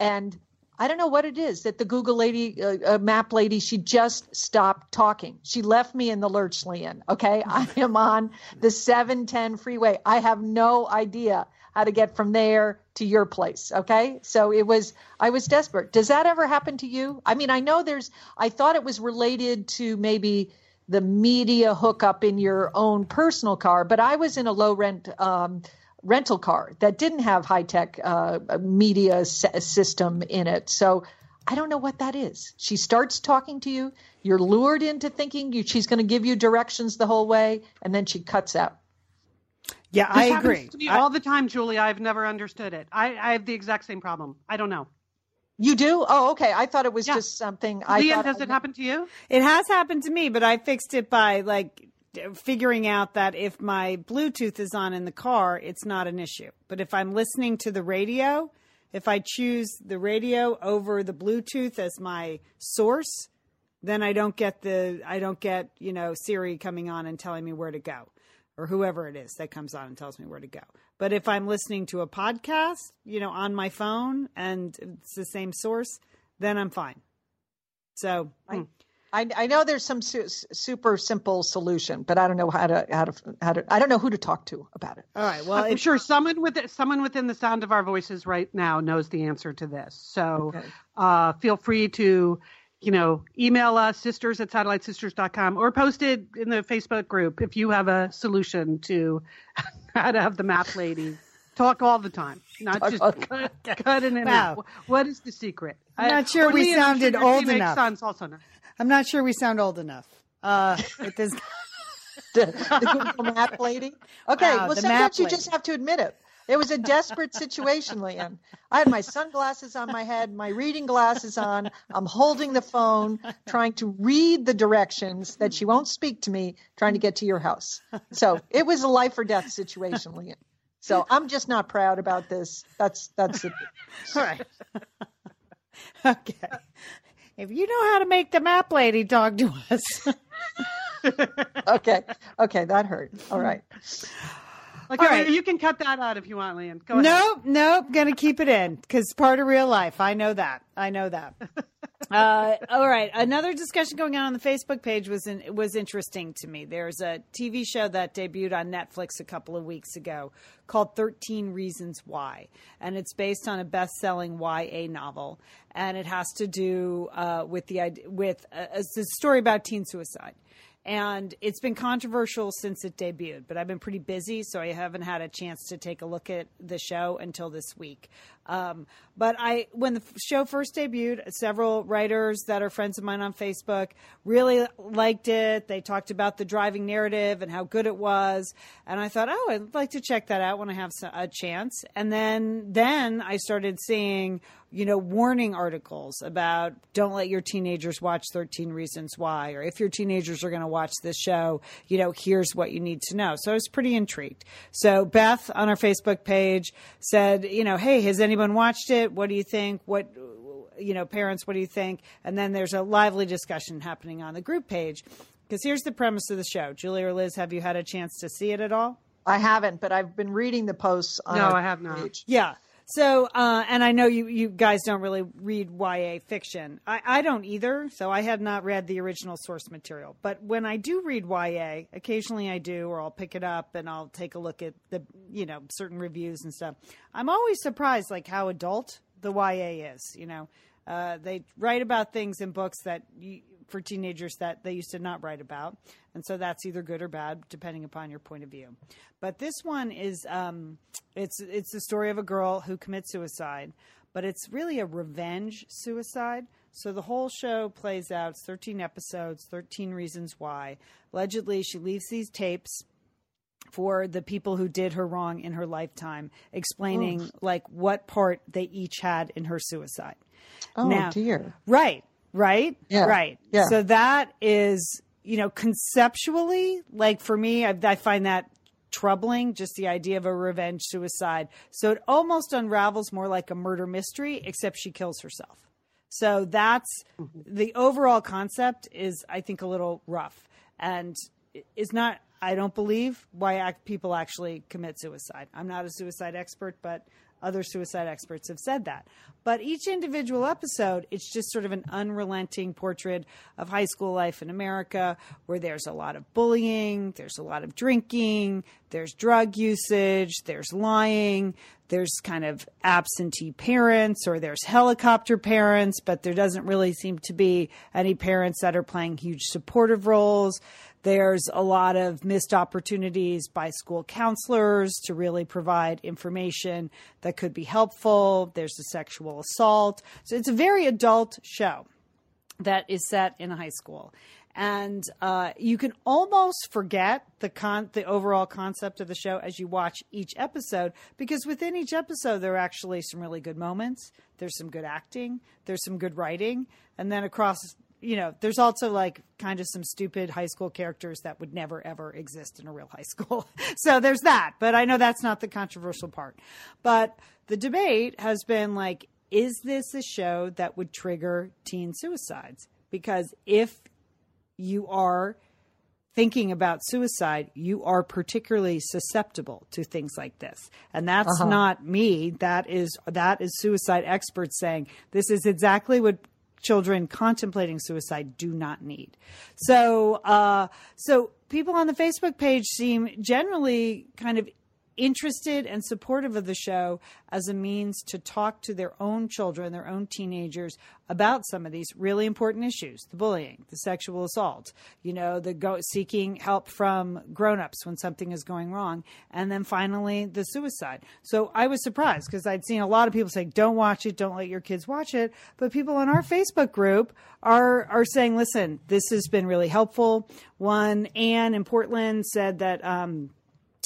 And I don't know what it is that the Google lady, uh, uh, map lady, she just stopped talking. She left me in the lurch, Lian. Okay. [laughs] I am on the 710 freeway. I have no idea how to get from there to your place. Okay. So it was, I was desperate. Does that ever happen to you? I mean, I know there's, I thought it was related to maybe the media hookup in your own personal car, but I was in a low rent, um, rental car that didn't have high tech uh, media s- system in it. So I don't know what that is. She starts talking to you, you're lured into thinking you, she's going to give you directions the whole way, and then she cuts out. Yeah, this I happens agree. To me I- all the time, Julie. I've never understood it. I, I have the exact same problem. I don't know. You do? Oh, okay. I thought it was Yeah. just something. I Leah, thought does I- it happen to you? It has happened to me, but I fixed it by like figuring out that if my Bluetooth is on in the car, it's not an issue. But if I'm listening to the radio, if I choose the radio over the Bluetooth as my source, then I don't get the I don't get, you know, Siri coming on and telling me where to go or whoever it is that comes on and tells me where to go. But if I'm listening to a podcast, you know, on my phone and it's the same source, then I'm fine. So, I, I know there's some su- super simple solution, but I don't know how to how to how to. I don't know who to talk to about it. all right. Well, I'm if, sure someone with someone within the sound of our voices right now knows the answer to this. So Okay. uh, feel free to, you know, email us sisters at satellitesisters.com or post it in the Facebook group if you have a solution to [laughs] how to have the map lady talk all the time, not Talk just all- cut, cut in Wow. out. What is the secret? I'm not sure or we Leah, sounded your old enough. Son's also not. I'm not sure we sound old enough. Uh, with this, [laughs] the, the Google Map lady. [laughs] Okay, Wow, well, sometimes you lady. just have to admit it. It was a desperate situation, Lian. I had my sunglasses on my head, my reading glasses on. I'm holding the phone, trying to read the directions that she won't speak to me, trying to get to your house. So it was a life or death situation, Lian. So I'm just not proud about this. That's that's it. [laughs] all right. okay. If you know how to make the map lady talk to us, [laughs] Okay, okay, that hurt. All right. All right. you can cut that out if you want, Lian. Go ahead. nope, nope, gonna keep it in because part of real life. I know that. I know that. [laughs] uh, all right, another discussion going on on the Facebook page was in, was interesting to me. There's a TV show that debuted on Netflix a couple of weeks ago called 13 Reasons Why, and it's based on a best-selling YA novel, and it has to do uh, with the with uh, it's a story about teen suicide and it's been controversial since it debuted but i've been pretty busy so i haven't had a chance to take a look at the show until this week um, but i when the show first debuted several writers that are friends of mine on facebook really liked it they talked about the driving narrative and how good it was and i thought oh i'd like to check that out when i have a chance and then then i started seeing you know, warning articles about don't let your teenagers watch 13 Reasons Why, or if your teenagers are going to watch this show, you know, here's what you need to know. So I was pretty intrigued. So Beth on our Facebook page said, you know, hey, has anyone watched it? What do you think? What, you know, parents, what do you think? And then there's a lively discussion happening on the group page. Because here's the premise of the show. Julie or Liz, have you had a chance to see it at all? I haven't, but I've been reading the posts. On No, I have not. page. Yeah. So, uh, and I know you, you guys don't really read YA fiction. I, I don't either, so I had not read the original source material. But when I do read YA, occasionally I do, or I'll pick it up and I'll take a look at the, you know, certain reviews and stuff. I'm always surprised, like how adult the YA is. You know, uh, they write about things in books that you, for teenagers that they used to not write about, and so that's either good or bad depending upon your point of view. But this one is um, it's it's the story of a girl who commits suicide, but it's really a revenge suicide. So the whole show plays out. It's 13 episodes, 13 reasons why. Allegedly, she leaves these tapes for the people who did her wrong in her lifetime, explaining like what part they each had in her suicide. Oh Now- dear. Right, right, Yeah, right. yeah. So that is, you know, conceptually, like for me, I, I find that troubling, just the idea of a revenge suicide. So it almost unravels more like a murder mystery, except she kills herself. So that's mm-hmm. the overall concept is, I think, a little rough and is not. I don't believe why people actually commit suicide. I'm not a suicide expert, but other suicide experts have said that. But each individual episode, it's just sort of an unrelenting portrait of high school life in America where there's a lot of bullying, there's a lot of drinking, there's drug usage, there's lying, there's kind of absentee parents or there's helicopter parents, but there doesn't really seem to be any parents that are playing huge supportive roles. There's a lot of missed opportunities by school counselors to really provide information that could be helpful. There's the sexual assault. So it's a very adult show that is set in a high school. And uh, you can almost forget the con- the overall concept of the show as you watch each episode because within each episode there are actually some really good moments. There's some good acting. There's some good writing, and then across you know, there's also like kind of some stupid high school characters that would never ever exist in a real high school. [laughs] so there's that. But I know that's not the controversial part. But the debate has been like, is this a show that would trigger teen suicides? Because if you are thinking about suicide, you are particularly susceptible to things like this. And that's uh-huh. not me. That is that is suicide experts saying this is exactly what children contemplating suicide do not need. So, uh, so people on the Facebook page seem generally kind of interested and supportive of the show as a means to talk to their own children, their own teenagers about some of these really important issues the bullying, the sexual assault, you know, the go- seeking help from grown-ups when something is going wrong, and then finally the suicide. So I was surprised because I'd seen a lot of people saying, don't watch it, don't let your kids watch it. But people in our Facebook group are, are saying, listen, this has been really helpful. One, Anne in Portland said that, um,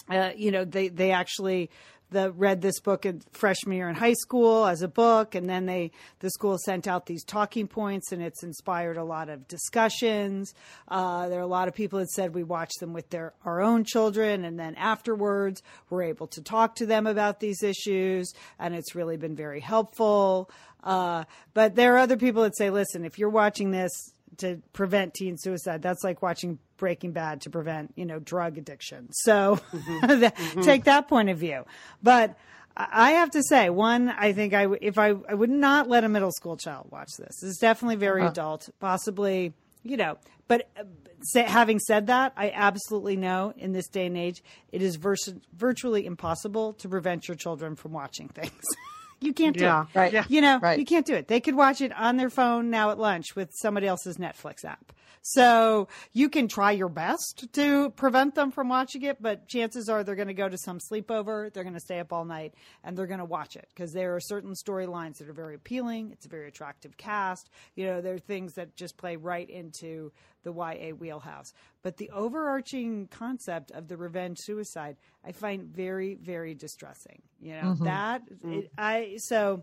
uh, you know, they, they actually the read this book in freshman year in high school as a book and then they the school sent out these talking points and it's inspired a lot of discussions. Uh, there are a lot of people that said we watched them with their our own children and then afterwards we're able to talk to them about these issues and it's really been very helpful. Uh, but there are other people that say listen if you're watching this to prevent teen suicide. That's like watching Breaking Bad to prevent, you know, drug addiction. So mm-hmm. [laughs] mm-hmm. take that point of view. But I have to say, one, I think I if I I would not let a middle school child watch this. It's definitely very uh-huh. adult, possibly, you know. But uh, say, having said that, I absolutely know in this day and age, it is vers- virtually impossible to prevent your children from watching things. [laughs] You can't do yeah. it. Right. Yeah. You know, right. you can't do it. They could watch it on their phone now at lunch with somebody else's Netflix app. So you can try your best to prevent them from watching it, but chances are they're going to go to some sleepover, they're going to stay up all night, and they're going to watch it because there are certain storylines that are very appealing. It's a very attractive cast. You know, there are things that just play right into the YA wheelhouse. But the overarching concept of the revenge suicide, I find very, very distressing. You know, mm-hmm. that it, I so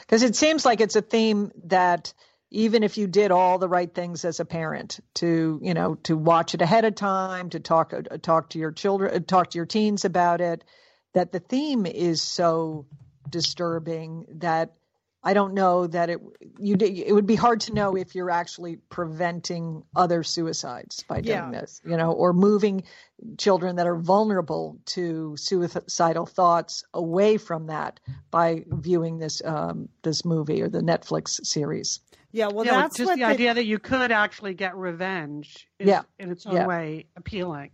because it seems like it's a theme that even if you did all the right things as a parent to you know to watch it ahead of time to talk uh, talk to your children uh, talk to your teens about it that the theme is so disturbing that I don't know that it you it would be hard to know if you're actually preventing other suicides by doing yeah. this, you know, or moving children that are vulnerable to suicidal thoughts away from that by viewing this um, this movie or the Netflix series. Yeah, well, yeah, that's just the, the, idea that you could actually get revenge. Is, yeah. in its own yeah. way appealing.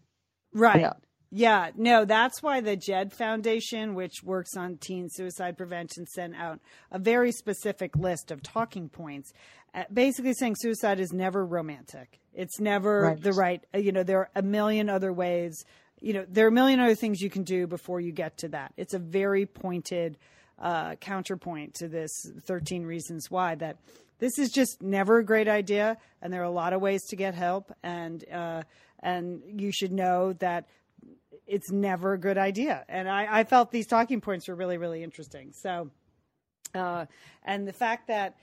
Right. Yeah. Yeah, no, that's why the JED Foundation, which works on teen suicide prevention, sent out a very specific list of talking points, uh, basically saying suicide is never romantic. It's never right. the right, uh, you know, there are a million other ways, you know, there are a million other things you can do before you get to that. It's a very pointed uh, counterpoint to this 13 Reasons Why that this is just never a great idea, and there are a lot of ways to get help, and uh, and you should know that it's never a good idea. And I, I felt these talking points were really, really interesting. So, uh, and the fact that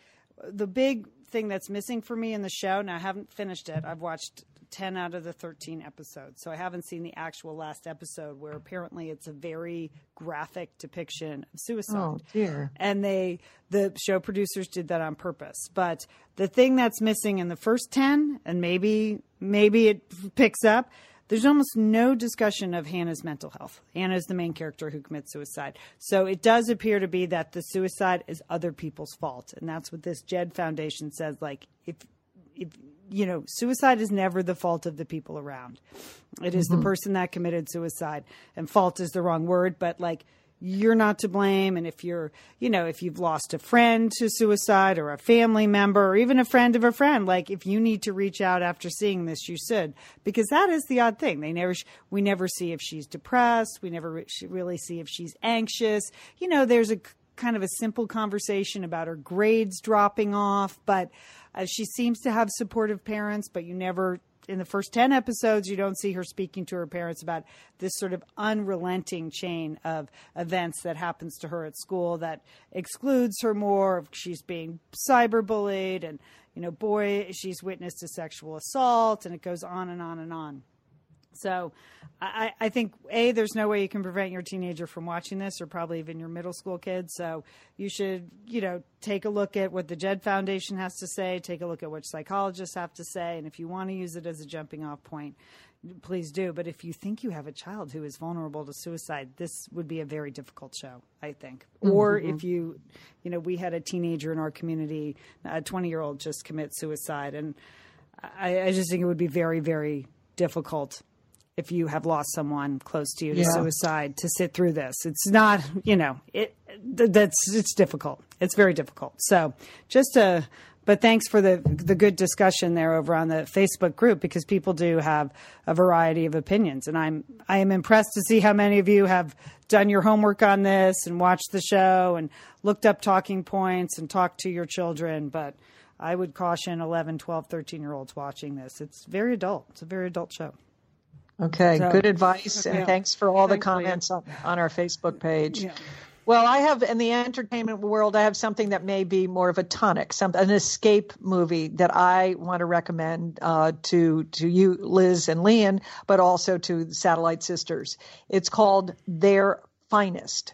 the big thing that's missing for me in the show, now I haven't finished it. I've watched 10 out of the 13 episodes. So I haven't seen the actual last episode where apparently it's a very graphic depiction of suicide. Oh, dear. And they, the show producers did that on purpose. But the thing that's missing in the first 10, and maybe, maybe it picks up, there's almost no discussion of Hannah's mental health. Hannah is the main character who commits suicide. So it does appear to be that the suicide is other people's fault. And that's what this Jed Foundation says. Like, if, if, you know, suicide is never the fault of the people around. It is mm-hmm. the person that committed suicide. And fault is the wrong word, but like, you're not to blame. And if you're, you know, if you've lost a friend to suicide or a family member or even a friend of a friend, like if you need to reach out after seeing this, you should, because that is the odd thing. They never, we never see if she's depressed. We never really see if she's anxious. You know, there's a kind of a simple conversation about her grades dropping off, but uh, she seems to have supportive parents, but you never in the first 10 episodes, you don't see her speaking to her parents about this sort of unrelenting chain of events that happens to her at school that excludes her more. She's being cyberbullied, and, you know, boy, she's witnessed a sexual assault, and it goes on and on and on. So I, I, think a there's no way you can prevent your teenager from watching this, or probably even your middle school kids. So you should, you know, take a look at what the Jed Foundation has to say, take a look at what psychologists have to say, and if you want to use it as a jumping off point, please do. But if you think you have a child who is vulnerable to suicide, this would be a very difficult show, I think. Mm-hmm. Or if you, you know, we had a teenager in our community, a 20 year old just commit suicide, and I, I just think it would be very, very difficult if you have lost someone close to you to yeah. suicide to sit through this. It's not, you know, it that's it's difficult. It's very difficult. So just to but thanks for the the good discussion there over on the Facebook group because people do have a variety of opinions and I'm I am impressed to see how many of you have done your homework on this and watched the show and looked up talking points and talked to your children but I would caution 11, 12, 13 year olds watching this. It's very adult. It's a very adult show. Okay, so, good advice, okay. and thanks for all thanks the comments on, on, our Facebook page. Yeah. Well, I have in the entertainment world, I have something that may be more of a tonic, some an escape movie that I want to recommend uh, to to you, Liz and Lian, but also to the Satellite Sisters. It's called Their Finest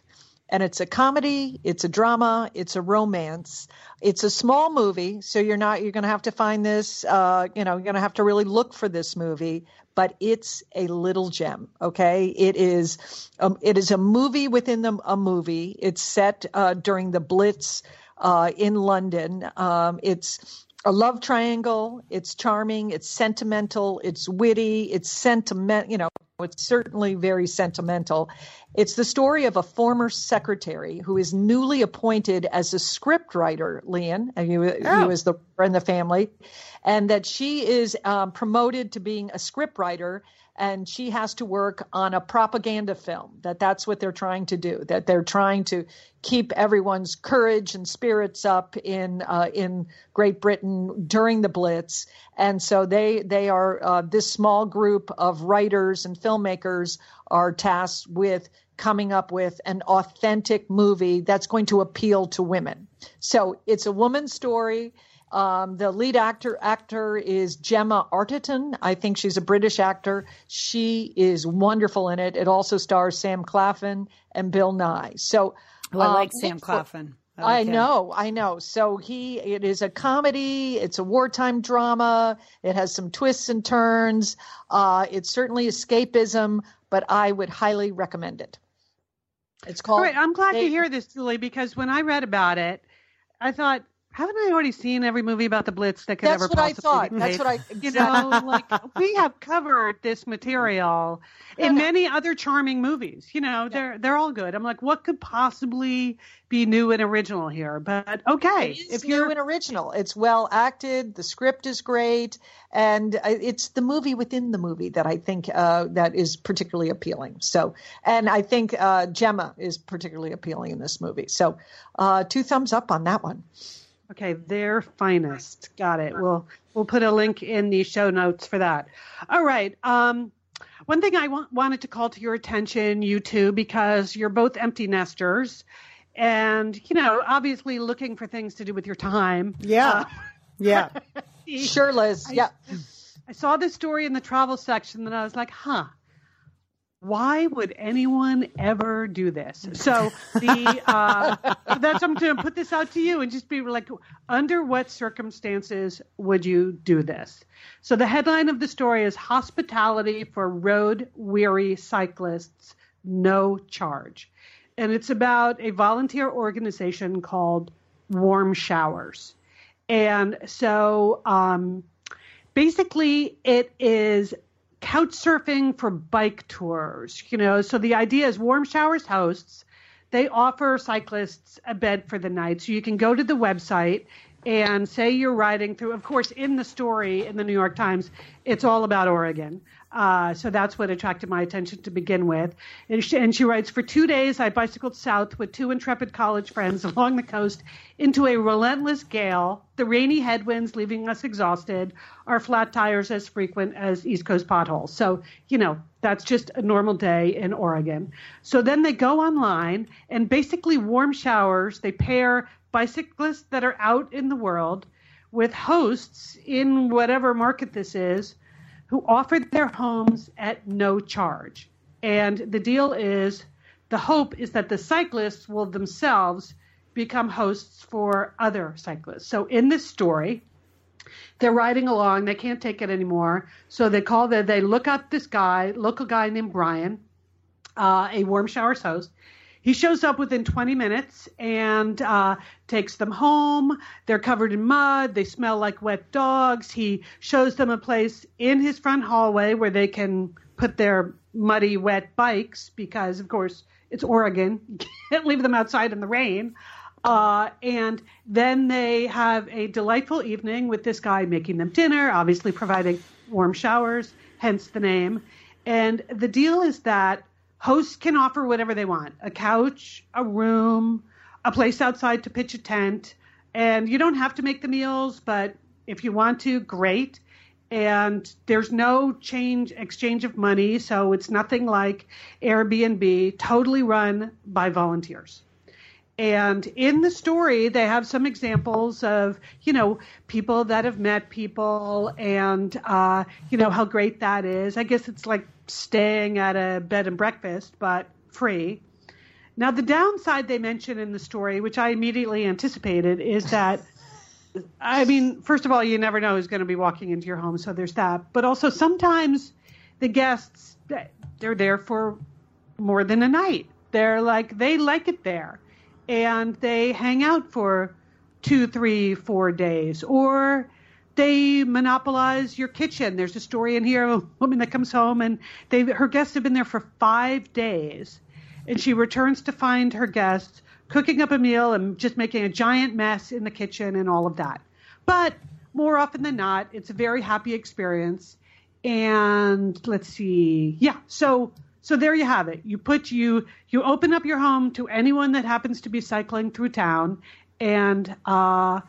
and it's a comedy, it's a drama, it's a romance. It's a small movie, so you're not you're going to have to find this. Uh, you know, you're going to have to really look for this movie, but it's a little gem. Okay, it is. Um, it is a movie within the, a movie. It's set uh, during the Blitz uh, in London. Um, it's a love triangle. It's charming. It's sentimental. It's witty. It's sentiment. You know, it's certainly very sentimental. It's the story of a former secretary who is newly appointed as a scriptwriter, Lian, and you, oh. you as the in the family, and that she is um, promoted to being a scriptwriter and she has to work on a propaganda film that that's what they're trying to do that they're trying to keep everyone's courage and spirits up in uh, in Great Britain during the Blitz. And so they they are uh, this small group of writers and filmmakers are tasked with coming up with an authentic movie that's going to appeal to women. So it's a woman's story um, the lead actor actor is Gemma Arterton. I think she's a British actor. She is wonderful in it. It also stars Sam Claflin and Bill Nighy. So oh, I like um, Sam Claflin. I, like I know, I know. So he, it is a comedy. It's a wartime drama. It has some twists and turns. Uh, it's certainly escapism, but I would highly recommend it. It's called. All right, I'm glad they, to hear this, Julie, because when I read about it, I thought haven't I already seen every movie about the Blitz that could That's ever possibly be That's what I thought. be That's what I you know like we have covered this material in many other charming movies. You know, they're they're all good. I'm like, what could possibly be new and original here? But okay, if you're new and original, it's well acted. The script is great, and uh, it's the movie within the movie that I think uh, that is particularly appealing. So, and I think uh, Gemma is particularly appealing in this movie. So, uh, two thumbs up on that one. Okay, their finest. Got it. We'll we'll put a link in the show notes for that. All right. Um, one thing I wa- wanted to call to your attention, you two, because you're both empty nesters, and you know, obviously looking for things to do with your time. Yeah. Uh, [laughs] yeah. [laughs] sure, Liz. I, yeah. I saw this story in the travel section, and I was like, huh. Why would anyone ever do this? So the uh, that's I'm going to put this out to you and just be like, under what circumstances would you do this? So the headline of the story is "Hospitality for Road Weary Cyclists, No Charge," and it's about a volunteer organization called Warm Showers, and so. Um, basically, it is couch surfing for bike tours. You know, so the idea is Warm Showers hosts. They offer cyclists a bed for the night. So you can go to the website and say you're riding through. Of course, in the story in the New York Times, it's all about Oregon. Uh, so that's what attracted my attention to begin with. And she, and she, writes For two days, I bicycled south with two intrepid college friends [laughs] along the coast into a relentless gale, the rainy headwinds leaving us exhausted, our flat tires as frequent as East Coast potholes. So, you know, that's just a normal day in Oregon. So then they go online and basically warm showers. They pair bicyclists that are out in the world with hosts in whatever market this is who offered their homes at no charge. And the deal is the hope is that the cyclists will themselves become hosts for other cyclists. So in this story, they're riding along, they can't take it anymore. So they call the, they look up this guy, local guy named Brian, uh, a warm showers host, he shows up within 20 minutes and uh, takes them home. They're covered in mud. They smell like wet dogs. He shows them a place in his front hallway where they can put their muddy, wet bikes because, of course, it's Oregon. [laughs] You can't leave them outside in the rain. Uh, and then they have a delightful evening with this guy making them dinner, obviously providing warm showers, hence the name. And the deal is that hosts can offer whatever they want a couch, a room, a place outside to pitch a tent. And you don't have to make the meals, but if you want to, great. And there's no change exchange of money, so it's nothing like Airbnb, totally run by volunteers. And in the story, they have some examples of, you know, people that have met people and, uh, you know, how great that is. I guess it's like staying at a bed and breakfast, but free. Now, the downside they mention in the story, which I immediately anticipated, is that, I mean, first of all, you never know who's going to be walking into your home, so there's that. But also, sometimes the guests, they're there for more than a night. They're like, they like it there. And they hang out for two, three, four days. Or they monopolize your kitchen. There's a story in here of a woman that comes home and they her guests have been there for five days, and she returns to find her guests cooking up a meal and just making a giant mess in the kitchen and all of that. But more often than not, it's a very happy experience. And let's see, yeah, so so there you have it. You put you you open up your home to anyone that happens to be cycling through town, and uh,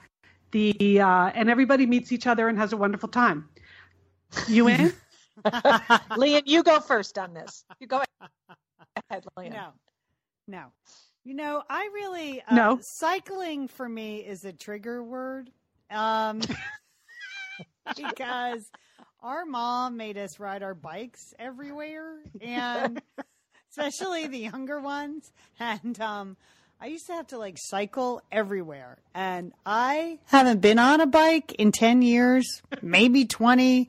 the uh, and everybody meets each other and has a wonderful time. You in? [laughs] Lian, you go first on this. You go ahead, Lian. No, no. You know, I really uh, no cycling for me is a trigger word, um, [laughs] because our mom made us ride our bikes everywhere, and [laughs] especially the younger ones, and um, I used to have to like cycle everywhere. And I haven't been on a bike in 10 years, maybe 20.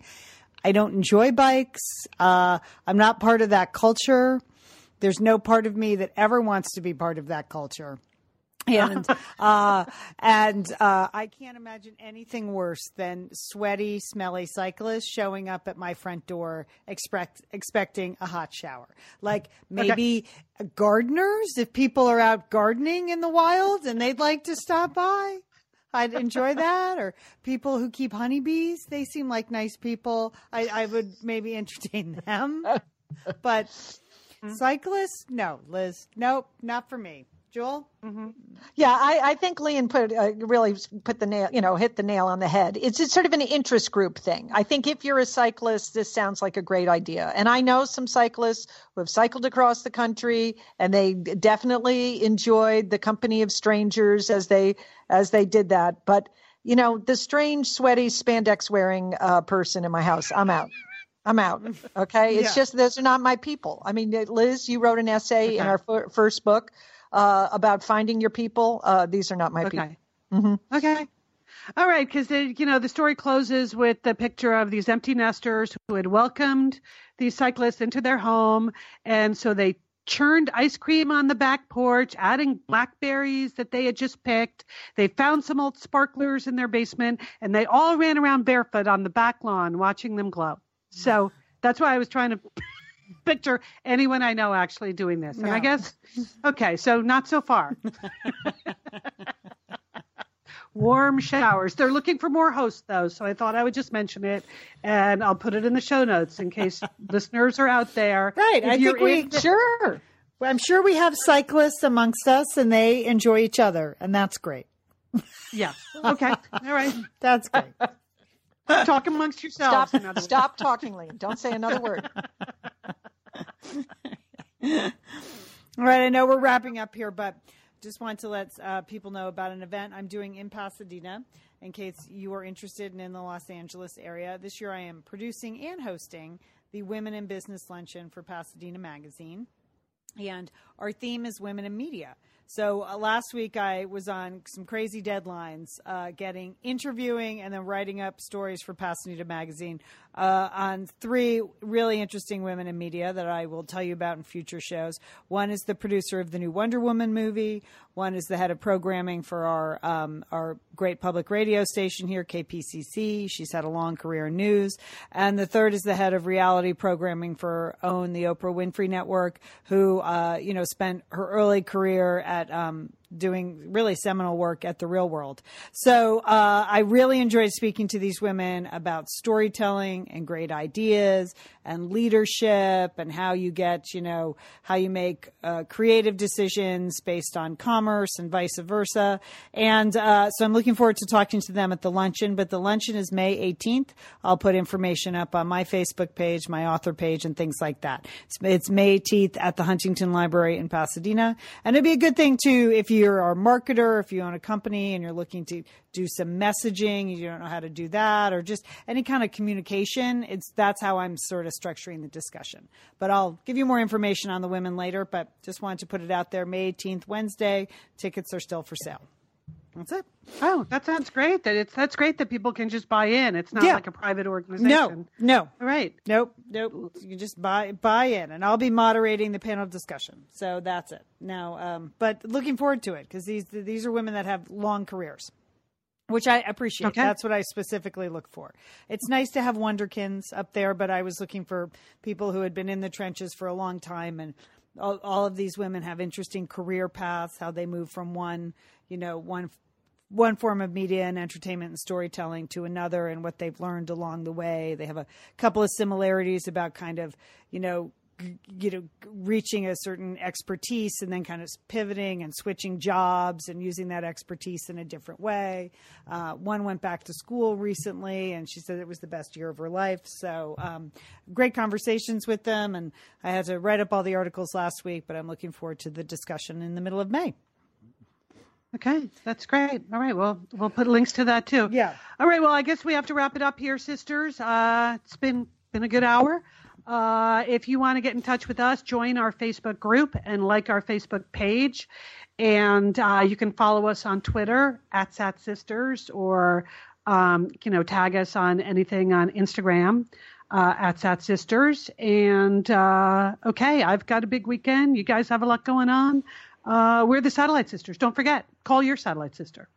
I don't enjoy bikes. Uh, I'm not part of that culture. There's no part of me that ever wants to be part of that culture and [laughs] uh, and uh, I can't imagine anything worse than sweaty, smelly cyclists showing up at my front door expect, expecting a hot shower. Like maybe okay. gardeners, if people are out gardening in the wild and they'd like to stop by. I'd enjoy [laughs] that. Or people who keep honeybees, they seem like nice people. I, I would maybe entertain them. [laughs] But mm-hmm. cyclists, no, Liz, nope, not for me. Joel? Mm-hmm. Yeah, I, I, think Lian put uh, really put the nail, you know, hit the nail on the head. It's, it's sort of an interest group thing. I think if you're a cyclist, this sounds like a great idea. And I know some cyclists who have cycled across the country, and they definitely enjoyed the company of strangers as they as they did that. But you know, the strange, sweaty, spandex wearing uh, person in my house, I'm out. I'm out. Okay. [laughs] It's Yeah. just those are not my people. I mean, Liz, you wrote an essay in our fir- first book uh, about finding your people. Uh, these are not my people. Okay. Okay. All right, because you know the story closes with the picture of these empty nesters who had welcomed these cyclists into their home, and so they churned ice cream on the back porch, adding blackberries that they had just picked. They found some old sparklers in their basement, and they all ran around barefoot on the back lawn, watching them glow. So that's why I was trying to picture anyone I know actually doing this, and I guess okay, so not so far. [laughs] warm showers. They're looking for more hosts, though, so I thought I would just mention it, and I'll put it in the show notes in case [laughs] listeners are out there. Right, If I think we- in- Sure. I'm sure we have cyclists amongst us and they enjoy each other, and that's great. yeah. Okay. All right. [laughs] That's great. Talk amongst yourselves. Stop. in. Stop talking, Lian. Don't say another word. [laughs] All right, I know we're wrapping up here, but just want to let uh, people know about an event I'm doing in Pasadena in case you are interested and in the Los Angeles area. This year I am producing and hosting the Women in Business Luncheon for Pasadena Magazine. And our theme is women in media. So uh, last week I was on some crazy deadlines, uh, getting interviewing and then writing up stories for Pasadena Magazine uh, on three really interesting women in media that I will tell you about in future shows. One is the producer of the new Wonder Woman movie. One is the head of programming for our um, our great public radio station here, KPCC. She's had a long career in news. And the third is the head of reality programming for OWN, the Oprah Winfrey Network, who uh, you know spent her early career at um, doing really seminal work at the real world. So uh, I really enjoyed speaking to these women about storytelling and great ideas and leadership and how you get, you know, how you make uh, creative decisions based on commerce and vice versa. And uh, so I'm looking forward to talking to them at the luncheon, but the luncheon is May 18th. I'll put information up on my Facebook page, my author page, and things like that. It's, it's May 18th at the Huntington Library in Pasadena. And it'd be a good thing too if you're a marketer, if you own a company and you're looking to do some messaging, you don't know how to do that, or just any kind of communication. It's that's how I'm sort of structuring the discussion. But I'll give you more information on the women later. But just wanted to put it out there. May 18th, Wednesday. Tickets are still for sale. That's it. Oh, that sounds great. That it's that's great that people can just buy in. It's not Yeah. like a private organization. No, no. All right. Nope, nope. You can just buy buy in, and I'll be moderating the panel discussion. So that's it. Now, um, but looking forward to it because these these are women that have long careers, which I appreciate. Okay. That's what I specifically look for. It's nice to have wonderkins up there, but I was looking for people who had been in the trenches for a long time, and all, all of these women have interesting career paths. How they move from one, you know, one one form of media and entertainment and storytelling to another and what they've learned along the way. They have a couple of similarities about kind of, you know, you know, reaching a certain expertise and then kind of pivoting and switching jobs and using that expertise in a different way. Uh, one went back to school recently and she said it was the best year of her life. So, um, great conversations with them. And I had to write up all the articles last week, but I'm looking forward to the discussion in the middle of May. Okay, that's great. All right, well, we'll put links to that too. Yeah. All right, well, I guess we have to wrap it up here, sisters. Uh, it's been been a good hour. Uh, if you want to get in touch with us, join our Facebook group and like our Facebook page. And uh, you can follow us on Twitter at Sat Sisters or um, you know tag us on anything on Instagram uh, at Sat Sisters. And uh, okay, I've got a big weekend. You guys have a lot going on. Uh, we're the Satellite Sisters. Don't forget, call your satellite sister.